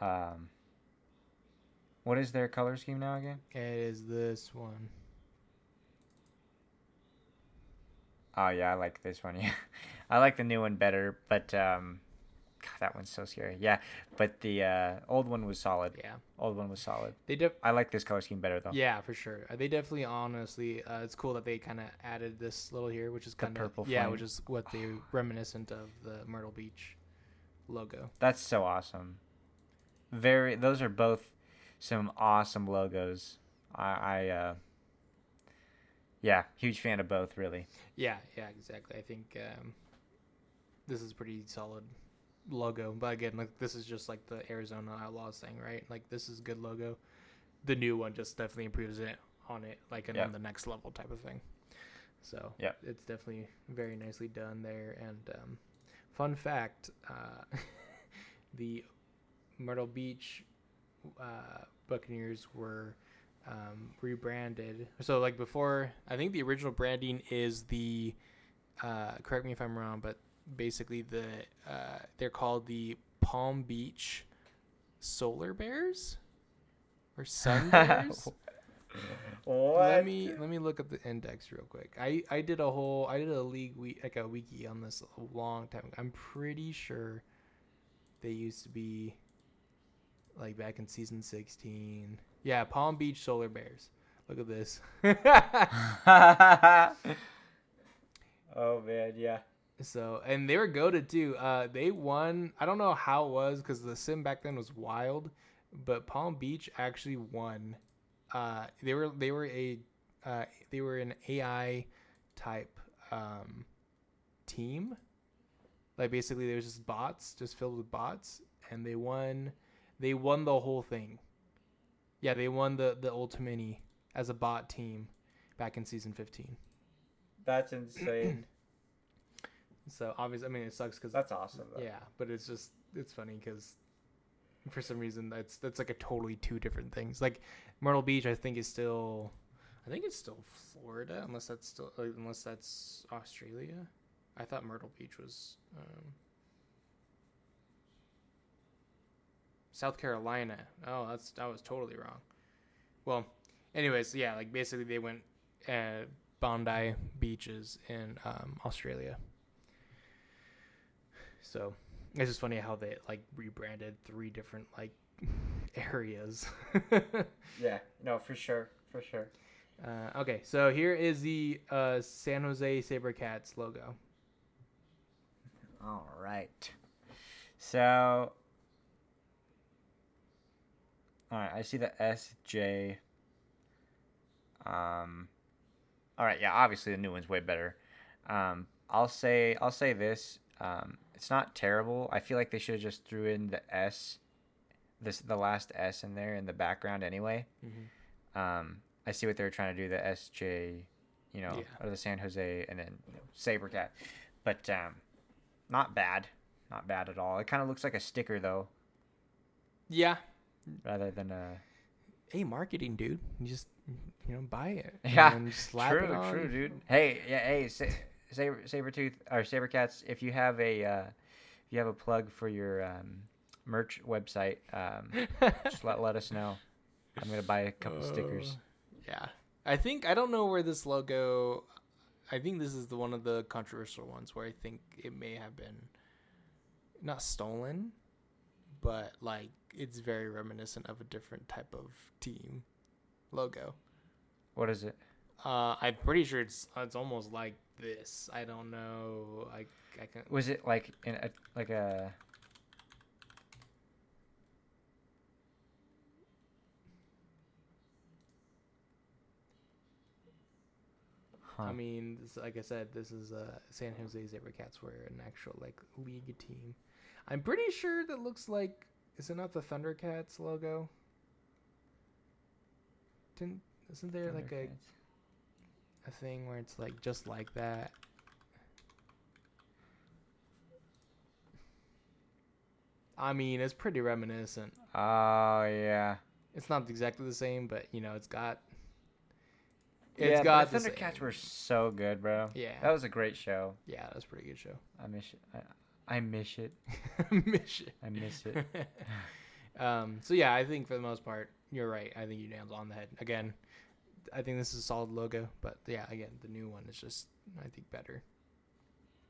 Um, what is their color scheme now again? It is this one. Oh yeah, I like this one. Yeah, I like the new one better, but um, God, that one's so scary. Yeah, but the uh, old one was solid. Yeah, Old one was solid. they def- I like this color scheme better though. yeah for sure. Uh, They definitely, honestly, uh, it's cool that they kind of added this little here, which is kind of purple yeah, flame. which is what they reminiscent of the Myrtle Beach logo. That's so awesome. Very. Those are both some awesome logos. I. I uh, yeah, huge fan of both. Really. Yeah, yeah, exactly. I think um, this is pretty solid logo. But again, like this is just like the Arizona Outlaws thing, right? Like this is good logo. The new one just definitely improves it on it, like and on the next level type of thing. So Yeah. it's definitely very nicely done there. And um, fun fact: uh, the Myrtle Beach uh, Buccaneers were um, rebranded. So like before, I think the original branding is the. Uh, correct me if I'm wrong, but basically the uh, they're called the Palm Beach Solar Bears or Sun Bears. Let me let me look at the index real quick. I I did a whole I did a league we like a wiki on this a long time. ago. I'm pretty sure they used to be like back in season 16. Yeah, Palm Beach Solar Bears. Look at this. oh man, yeah. So and they were goaded too. Uh, they won. I don't know how it was because the sim back then was wild, but Palm Beach actually won. Uh, they were they were a uh, they were an AI type um, team. Like basically, there was just bots, just filled with bots, and they won. They won the whole thing. Yeah, they won the the Ultimate as a bot team back in season fifteen. That's insane. So obviously, I mean, it sucks because That's awesome. Though. Yeah, but it's just it's funny because for some reason that's that's like a totally two different things. Like Myrtle Beach, I think is still, I think it's still Florida, unless that's still like, unless that's Australia. I thought Myrtle Beach was um, South Carolina. Oh, that's I was totally wrong. Well, anyways, yeah, like basically they went uh, Bondi beaches in um, Australia. So it's just funny how they like rebranded three different like areas. Yeah. No, for sure. For sure. uh, okay, so here is the uh, San Jose SaberCats logo. All right. So. All right, I see the SJ. Um. All right, yeah, obviously the new one's way better. Um, I'll say I'll say this. Um, it's not terrible. I feel like they should have just threw in the S, this the last S in there in the background anyway. Mm-hmm. Um, I see what they're trying to do. The SJ, you know, Yeah. or the San Jose, and then you know, Sabercat, but um, not bad, not bad at all. It kind of looks like a sticker though, Yeah. rather than a. Hey, marketing, dude. You just you know buy it. Yeah, And slap true, it on. true, dude. Hey, yeah, hey, sa- Saber Sabertooth or Sabercats. If you have a, uh, if you have a plug for your um, merch website, um, just let let us know. I'm gonna buy a couple stickers. Uh, Yeah. I think I don't know where this logo I think this is the one of the controversial ones where I think it may have been not stolen, but like it's very reminiscent of a different type of team logo. What is it? Uh, I'm pretty sure it's it's almost like this. I don't know. I I can. Was it like in a like a Huh. I mean, this, like I said, this is uh, San Jose Cats were an actual like league team. I'm pretty sure that looks like is it not the Thundercats logo? Didn't isn't there like a a thing where it's like just like that? I mean, it's pretty reminiscent. Oh yeah. It's not exactly the same, but you know, it's got. It's yeah, got the Thundercats were so good, bro. Yeah. That was a great show. Yeah, that was a pretty good show. I miss it. I, miss it. I miss it. I miss it. um, so yeah, I think for the most part, you're right. I think you nailed on the head. Again, I think this is a solid logo, but yeah, again, the new one is just I think better.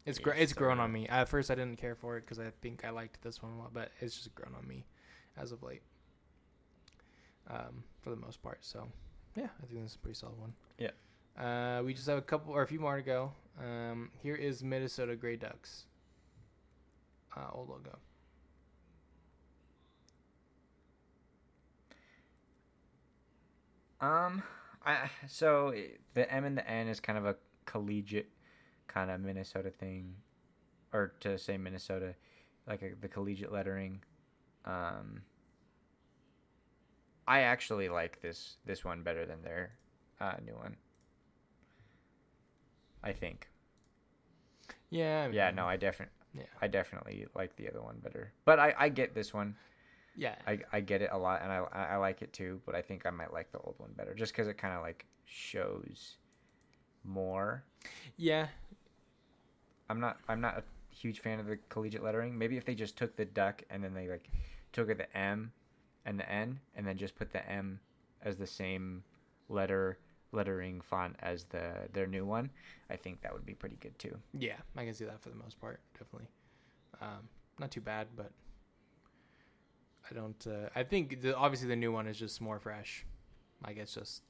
It's gr- it's grown on me. At first, I didn't care for it because I think I liked this one a lot, but it's just grown on me as of late. Um, for the most part, so yeah, I think this is a pretty solid one. Yeah. Uh, we just have a couple or a few more to go. Um, here is Minnesota Grey Ducks. Uh, old logo. Um, I so i- the M and the N is kind of a collegiate kind of Minnesota thing, or to say Minnesota, like a, the collegiate lettering. Um, I actually like this this one better than their uh, new one. I think. Yeah. I Yeah, no, I definitely Yeah. I definitely like the other one better. But I, I get this one. Yeah. I, I get it a lot and I, I like it too, but I think I might like the old one better just cuz it kind of like shows more. yeah. I'm not I'm not a huge fan of the collegiate lettering. Maybe if they just took the duck and then they like took it the M and the N and then just put the M as the same letter lettering font as the their new one, I think that would be pretty good too. Yeah. I can see that for the most part. Definitely. Um, not too bad, but I don't. Uh, I think the, obviously the new one is just more fresh. Like it's just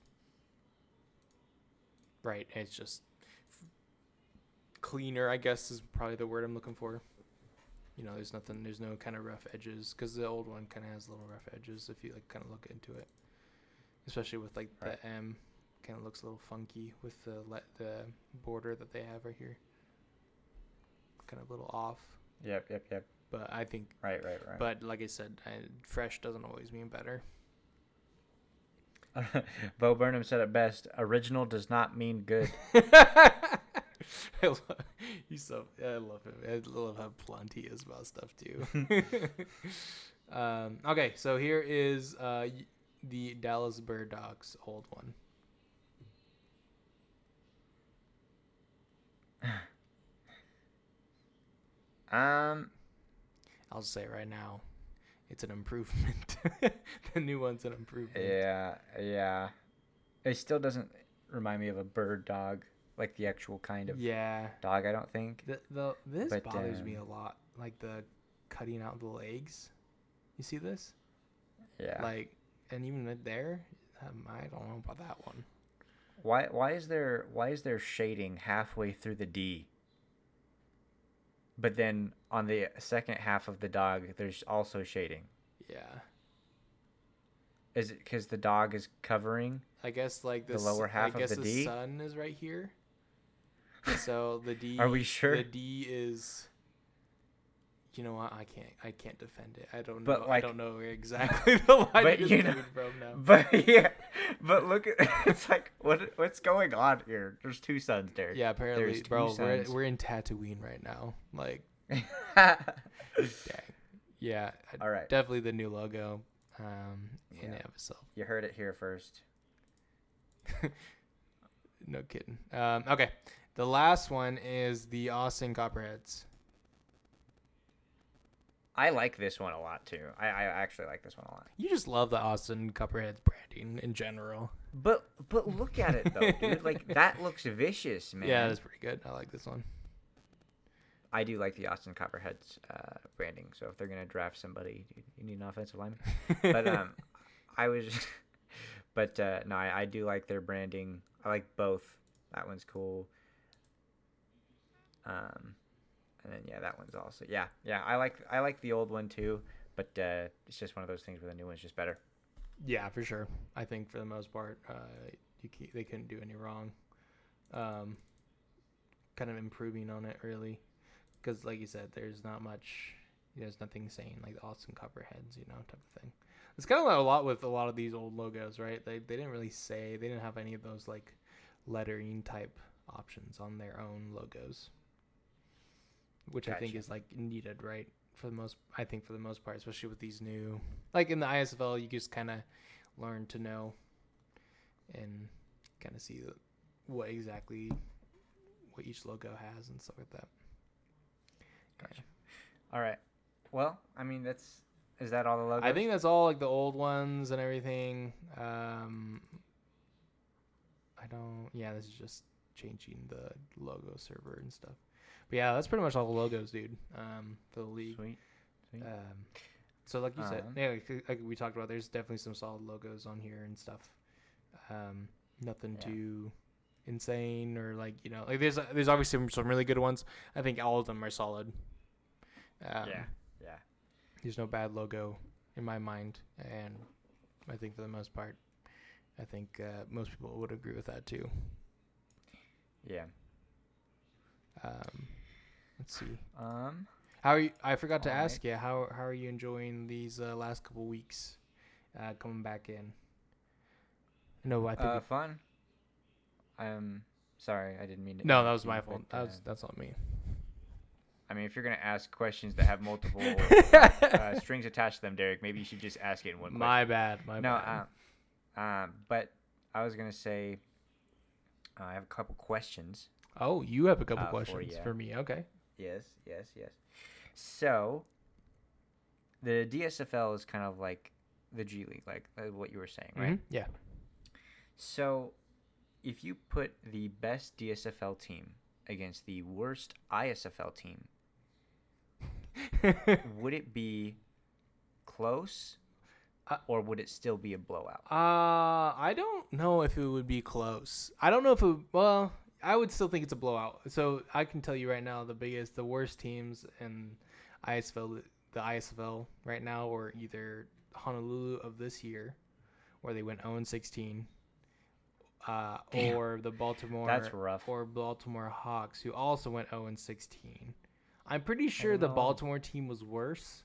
right. It's just cleaner. I guess is probably the word I'm looking for. You know, there's nothing. There's no kind of rough edges because the old one kind of has little rough edges if you like kind of look into it. Especially with like Right. the M, kind of looks a little funky with the le- the border that they have right here. Kind of a little off, Yep, yep, yep. but I think Right, right, right. but like I said, I, fresh doesn't always mean better. Bo Burnham said it best. Original does not mean good. I love, he's so I love him. I love how blunt he is about stuff too. um, okay, so here is uh, the Dallas Bird Dogs old one. Um, I'll say right now, it's an improvement. the new one's an improvement. yeah, yeah. It still doesn't remind me of a bird dog, like the actual kind of Yeah. dog. I don't think. The, the this But, bothers me a um, lot. Like the cutting out the legs. You see this? Yeah. Like, and even there, um, I don't know about that one. why? Why is there? Why is there shading halfway through the D? But then on the second half of the dog, there's also shading. Yeah. Is it because the dog is covering? I guess like The lower half I of guess the the D? sun is right here. So the D. Are we sure? The D is. You know what? I can't. I can't defend it. I don't know. But, I don't know exactly the line but you know- from now. But yeah, but look at it's like what what's going on here? There's two suns there. Yeah, apparently, There's two bro. We're we're in Tatooine right now. Like, dang. Yeah. All right. Definitely the new logo. Um, in Yeah. and of itself. You heard it here first. No kidding. Um, okay. The last one is the Austin Copperheads. I like this one a lot too. I, I actually like this one a lot. You just love the Austin Copperheads branding in general. But but look at it though, dude. Like that looks vicious, man. Yeah, that's pretty good. I like this one. I do like the Austin Copperheads uh, branding. So if they're gonna draft somebody, you, you need an offensive lineman. but um, I was, just, but uh, no, I, I do like their branding. I like both. That one's cool. Um, and then yeah, that one's also yeah, yeah. I like I like the old one too, but uh, it's just one of those things where the new one's just better. Yeah, for sure. I think for the most part, uh, you can, they couldn't do any wrong. Um, kind of improving on it really, because like you said, there's not much. There's nothing saying like the Austin Copperheads, you know, type of thing. It's kind of like a lot with a lot of these old logos, right? They they didn't really say they didn't have any of those like lettering type options on their own logos, which I think is like needed, right? For the most, I think for the most part, especially with these new, like in the ISFL, you just kind of learn to know and kind of see what exactly what each logo has and stuff like that. Gotcha. All right. Well, I mean that's is that all the logos? I think that's all like the old ones and everything. Um, I don't. Yeah, this is just changing the logo server and stuff. But yeah, that's pretty much all the logos, dude. Um, for the league. sweet. Sweet. Um, so like you said, Um, yeah, like, like we talked about, there's definitely some solid logos on here and stuff. Um, nothing Yeah. too insane or like you know, like there's there's obviously some, some really good ones. I think all of them are solid. Um, yeah. Yeah. there's no bad logo in my mind, and I think for the most part, I think uh, most people would agree with that too. Yeah. Um, let's see. Um. How are you, I forgot to ask you how how are you enjoying these uh, last couple weeks uh, coming back in? No, I think Uh, fun. Um. Sorry, I didn't mean to. no, that was my fault. That was uh, that's not me. I mean, if you're gonna ask questions that have multiple uh, strings attached to them, Derek, maybe you should just ask it in one question. my bad. My no, bad. uh, um, but I was gonna say uh, I have a couple questions. oh, you have a couple uh, for questions ya. for me. Okay. Yes, yes, yes. So the DSFL is kind of like the G League, like uh, what you were saying, right? Mhm, Yeah. So if you put the best DSFL team against the worst ISFL team, would it be close Uh, or would it still be a blowout? Uh, I don't know if it would be close. I don't know if it. Well, I would still think it's a blowout. So I can tell you right now, the biggest, the worst teams in ISFL, the ISFL right now, are either Honolulu of this year, where they went 0 16, uh, or the Baltimore. That's rough. Or Baltimore Hawks, who also went 0 16. I'm pretty sure the. Baltimore team was worse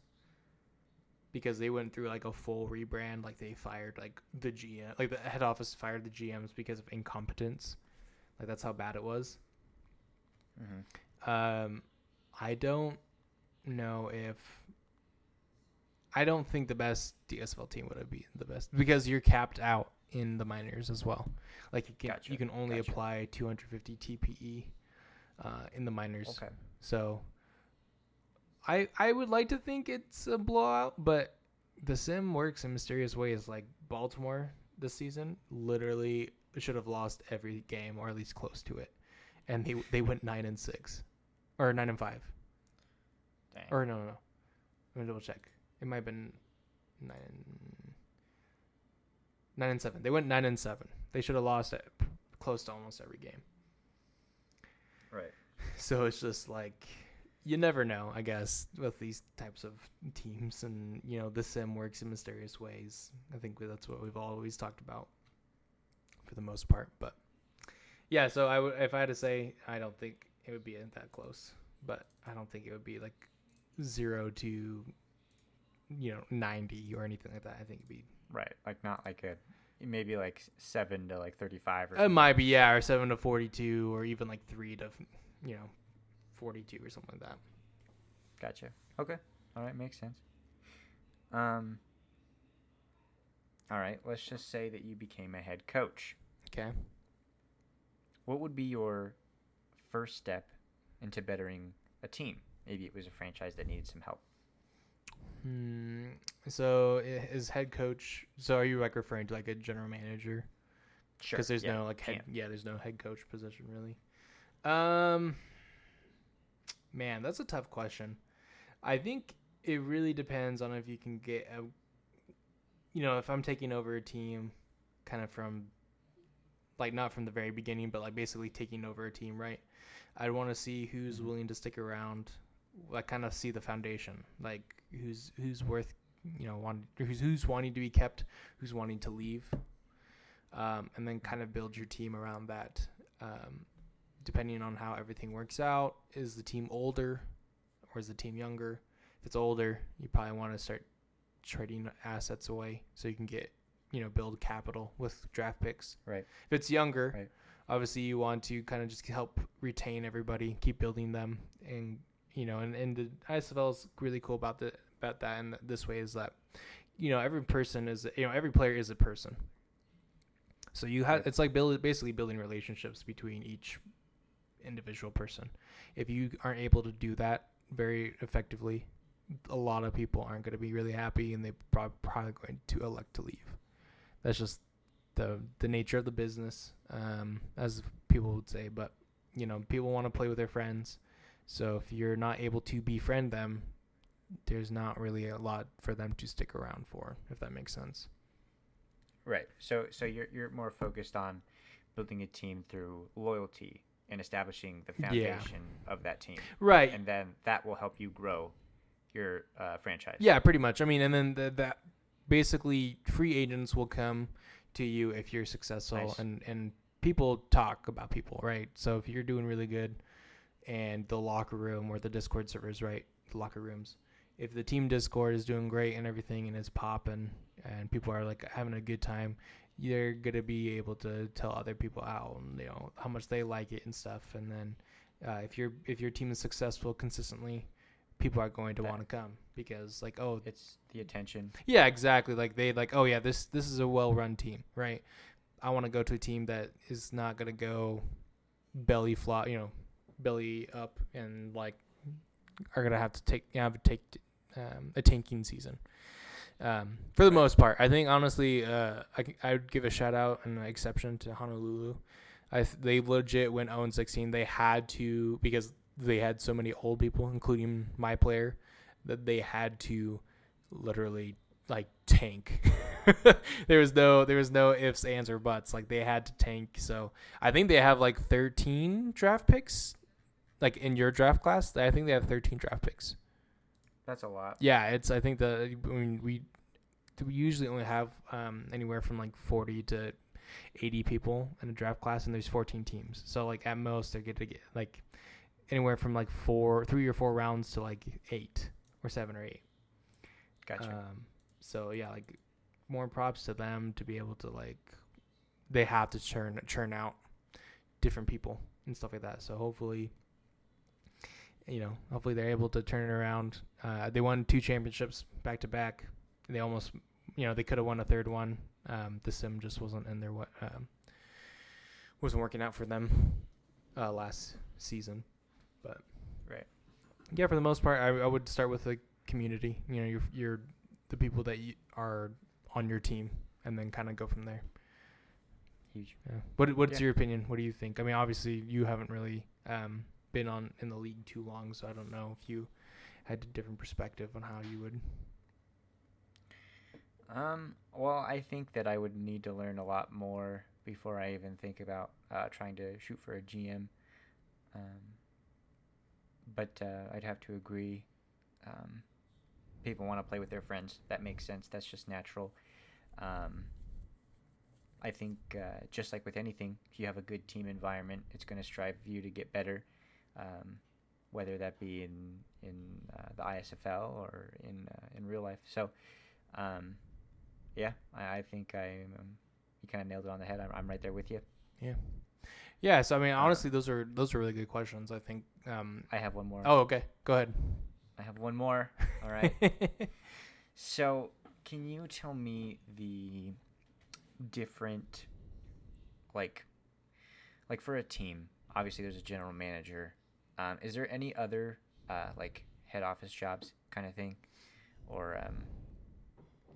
because they went through like a full rebrand. Like they fired like the GM, like the head office fired the GMs because of incompetence. Like that's how bad it was. hmm Um, I don't know if. I don't think the best DSL team would be the best because you're capped out in the minors as well. Like you can Gotcha, you can only gotcha. apply 250 TPE uh, in the minors. Okay. So I I would like to think it's a blowout, but the sim works in mysterious ways. Like Baltimore this season literally should have lost every game or at least close to it. And they they went nine and six. Or nine and five. Dang. Or no no no. Let me double check. It might have been nine and nine and seven. They went nine and seven. They should have lost it close to almost every game. right. So it's just like you never know, I guess, with these types of teams, and you know the sim works in mysterious ways. I think that's what we've always talked about for the most part. But yeah, so I would, if I had to say, I don't think it would be that close, but I don't think it would be like zero to you know ninety or anything like that. I think it'd be Right. Like not like a maybe like seven to like thirty five or something. it might be yeah, or seven to forty-two, or even like three to you know forty-two or something like that. Gotcha. Okay. All right, makes sense. Um. All right, let's just say that you became a head coach. Okay. What would be your first step into bettering a team? Maybe it was a franchise that needed some help. Hmm. So is head coach? So are you like referring to like a general manager? Sure. Because there's yeah, no like head. can. Yeah, there's no head coach position really. Um. Man, that's a tough question. I think it really depends on if you can get a you know, if I'm taking over a team kind of from like not from the very beginning, but like basically taking over a team, right? I'd want to see who's Mhm. willing to stick around, like kind of see the foundation, like who's who's worth, you know, want who's who's wanting to be kept, who's wanting to leave, um, and then kind of build your team around that. Um, depending on how everything works out, is the team older or is the team younger? If it's older, you probably want to start trading assets away so you can get, you know, build capital with draft picks. Right. If it's younger, Right. obviously you want to kind of just help retain everybody, keep building them, and you know, and, and the ISFL is really cool about the about that. And this way is that, you know, every person is you know every player is a person. So you have Right. it's like build basically building relationships between each individual person. If you aren't able to do that very effectively, a lot of people aren't going to be really happy, and they prob- probably going to elect to leave. That's just the the nature of the business, um, as people would say. But you know, people want to play with their friends, so if you're not able to befriend them, there's not really a lot for them to stick around for. If that makes sense. Right. So so you're you're more focused on building a team through loyalty and establishing the Yeah. foundation of that team, Right. and then that will help you grow your uh, franchise. Yeah, pretty much. I mean, and then the, that basically free agents will come to you if you're successful, Nice. and and people talk about people, right? So if you're doing really good, and the locker room or the Discord servers, right, the locker rooms, if the team Discord is doing great and everything and is popping, and people are like having a good time. You're gonna be able to tell other people out, and, you know, how much they like it and stuff. And then, uh, if your if your team is successful consistently, people are going to want to come because like oh It's the attention. yeah exactly. Like they like oh yeah this this is a well run team right? I want to go to a team that is not going to go belly flop you know belly up and like are going to have to take you have to take um, a tanking season. Um, for the most part. I think honestly uh, I would give a shout out and an exception to honolulu. I th- they legit went 0 16 they had to because they had so many old people including my player that they had to literally like tank. there was no there was no ifs, ands, or buts. Like they had to tank. So I think they have like thirteen draft picks. Like in your draft class, I think they have thirteen draft picks. That's a lot. Yeah, it's I think the I mean we we usually only have um, anywhere from like forty to eighty people in a draft class, and there's fourteen teams. So like at most they're going to get like anywhere from like four, three or four rounds to like eight or seven or eight. Gotcha. Um, so yeah, like more props to them to be able to like they have to churn churn out different people and stuff like that. So hopefully, you know, hopefully they're able to turn it around. Uh, they won two championships back to back. They almost, you know, they could have won a third one. Um, the sim just wasn't in their what um, wasn't working out for them uh, last season. But Right. yeah, for the most part, I, I would start with the community. You know, your your the people that you are on your team, and then kind of go from there. Huge. Yeah. What what's Yeah. your opinion? What do you think? I mean, obviously you haven't really um, been on in the league too long, so I don't know if you had a different perspective on how you would. Um, well, I think that I would need to learn a lot more before I even think about uh, trying to shoot for a GM. Um, but uh, I'd have to agree. Um, people want to play with their friends. That makes sense. That's just natural. Um, I think uh, just like with anything, if you have a good team environment, it's going to strive for you to get better. Um, whether that be in in uh, the ISFL or in uh, in real life. So, um, yeah, I, I think I you kind of nailed it on the head. I'm, I'm right there with you. Yeah. Yeah. So I mean, honestly, those are those are really good questions. I think. Um, I have one more. oh, okay. Go ahead. I have one more. All right. so, can you tell me the different, like, like for a team? Obviously, there's a general manager. Um, is there any other uh, like head office jobs kind of thing, or um,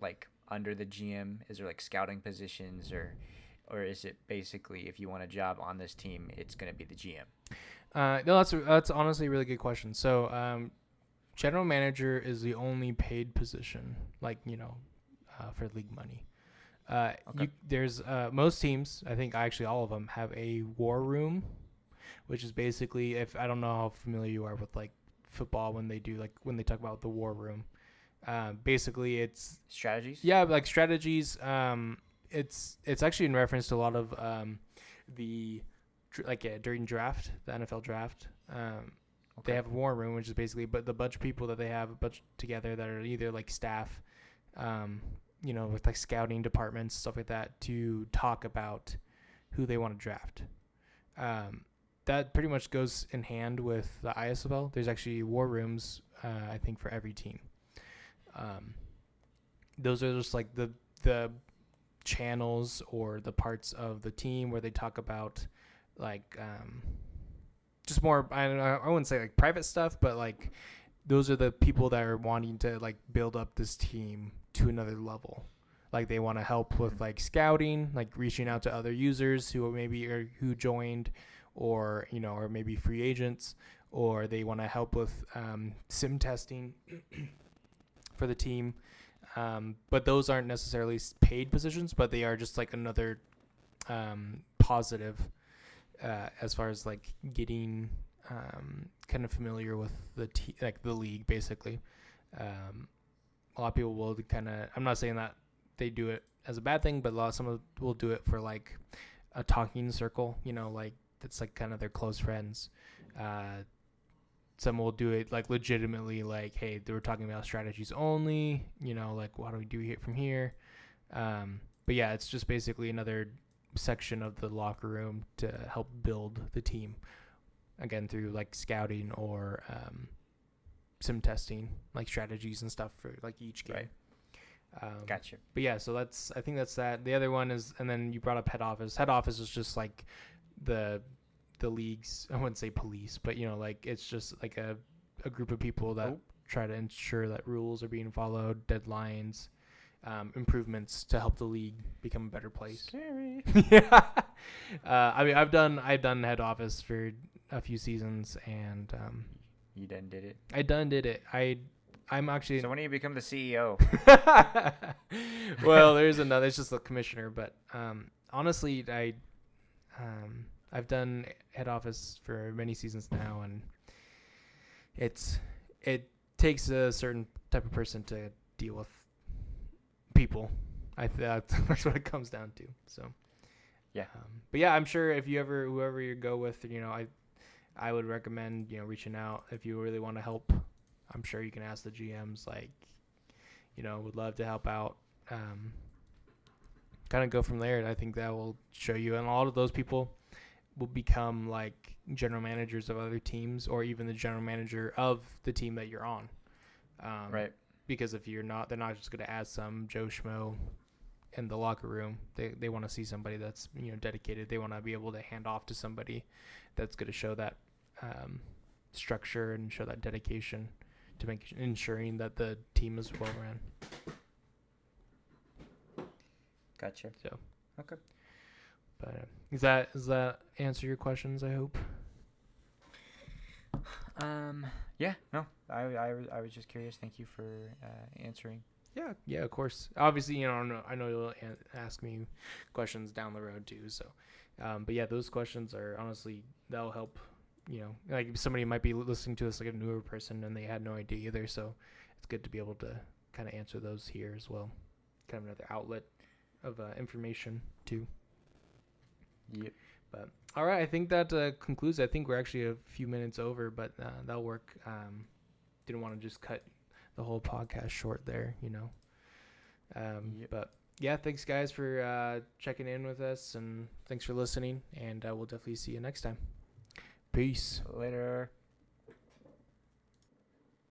like under the GM? Is there like scouting positions or or is it basically if you want a job on this team, it's going to be the GM? Uh, no, that's that's honestly a really good question. So, um, general manager is the only paid position, like you know, uh, for league money. Uh, Okay. you, there's uh, most teams, I think actually all of them have a war room, which is basically if I don't know how familiar you are with like football when they do like when they talk about the war room. Uh, basically, it's Strategies? yeah, like strategies. Um, it's it's actually in reference to a lot of um, the like yeah, during draft, the NFL draft. Um, Okay. They have a war room, which is basically but the bunch of people that they have a bunch together that are either like staff, um, you know, with like scouting departments stuff like that to talk about who they want to draft. Um, that pretty much goes in hand with the ISFL. There's actually war rooms, uh, I think, for every team. Um, those are just like the the channels or the parts of the team where they talk about like um, just more I don't know I wouldn't say like private stuff, but like those are the people that are wanting to like build up this team to another level. Like they want to help with like scouting, like reaching out to other users who maybe are who joined, or you know, or maybe free agents, or they want to help with um, sim testing for the team. Um, but those aren't necessarily paid positions, but they are just like another um, positive uh, as far as like getting um, kind of familiar with the like the league basically. Um, a lot of people will kind of. I'm not saying that they do it as a bad thing, but a lot of some of will do it for like a talking circle. You know, like that's like kind of their close friends. Uh, some will do it like legitimately, like, hey, they were talking about strategies only. You know, like what do we do here from here? Um, but yeah, it's just basically another section of the locker room to help build the team again through like scouting or um, sim testing like strategies and stuff for like each game Right. um, Gotcha. but yeah so that's i think that's that the other one is and then you brought up head office head office is just like the the leagues i wouldn't say police but you know like it's just like a, a group of people that Oh. try to ensure that rules are being followed deadlines um, improvements to help the league become a better place Scary. yeah. Uh, I mean, I've done I've done head office for a few seasons, and um, You done did it. I done did it. I I'm actually So when do you become the CEO? well, there's another. It's just the commissioner, but um, honestly, I um, I've done head office for many seasons now, and it's it takes a certain type of person to deal with people. I th- that's what it comes down to. So Yeah. um, but yeah, I'm sure if you ever whoever you go with, you know, I I would recommend you know reaching out if you really want to help. I'm sure you can ask the GMs like, you know, would love to help out. Um, kind of go from there. And I think that will show you, and a lot of those people will become like general managers of other teams, or even the general manager of the team that you're on. Um, right. because if you're not, they're not just going to add some Joe Schmo in the locker room. They they want to see somebody that's you know dedicated. They want to be able to hand off to somebody that's going to show that um, structure and show that dedication to make ensuring that the team is well ran. Gotcha. So Okay. But uh, is that does that answer your questions? I hope. Um. Yeah. No. I, I, was- I was just curious. Thank you for uh, answering. Yeah, yeah, of course. Obviously, you know, I know, I know you'll ask me questions down the road too. So, um, but yeah, those questions are honestly that'll help. You know, like somebody might be listening to this like a newer person and they had no idea either. So, it's good to be able to kind of answer those here as well. Kind of another outlet of uh, information too. Yep. But all right, I think that uh, concludes. I think we're actually a few minutes over, but uh, that'll work. Um, didn't want to just cut the whole podcast short there, you know. Um, Yep. But yeah, thanks guys for uh, checking in with us, and thanks for listening. And uh, we'll definitely see you next time. Peace. Later.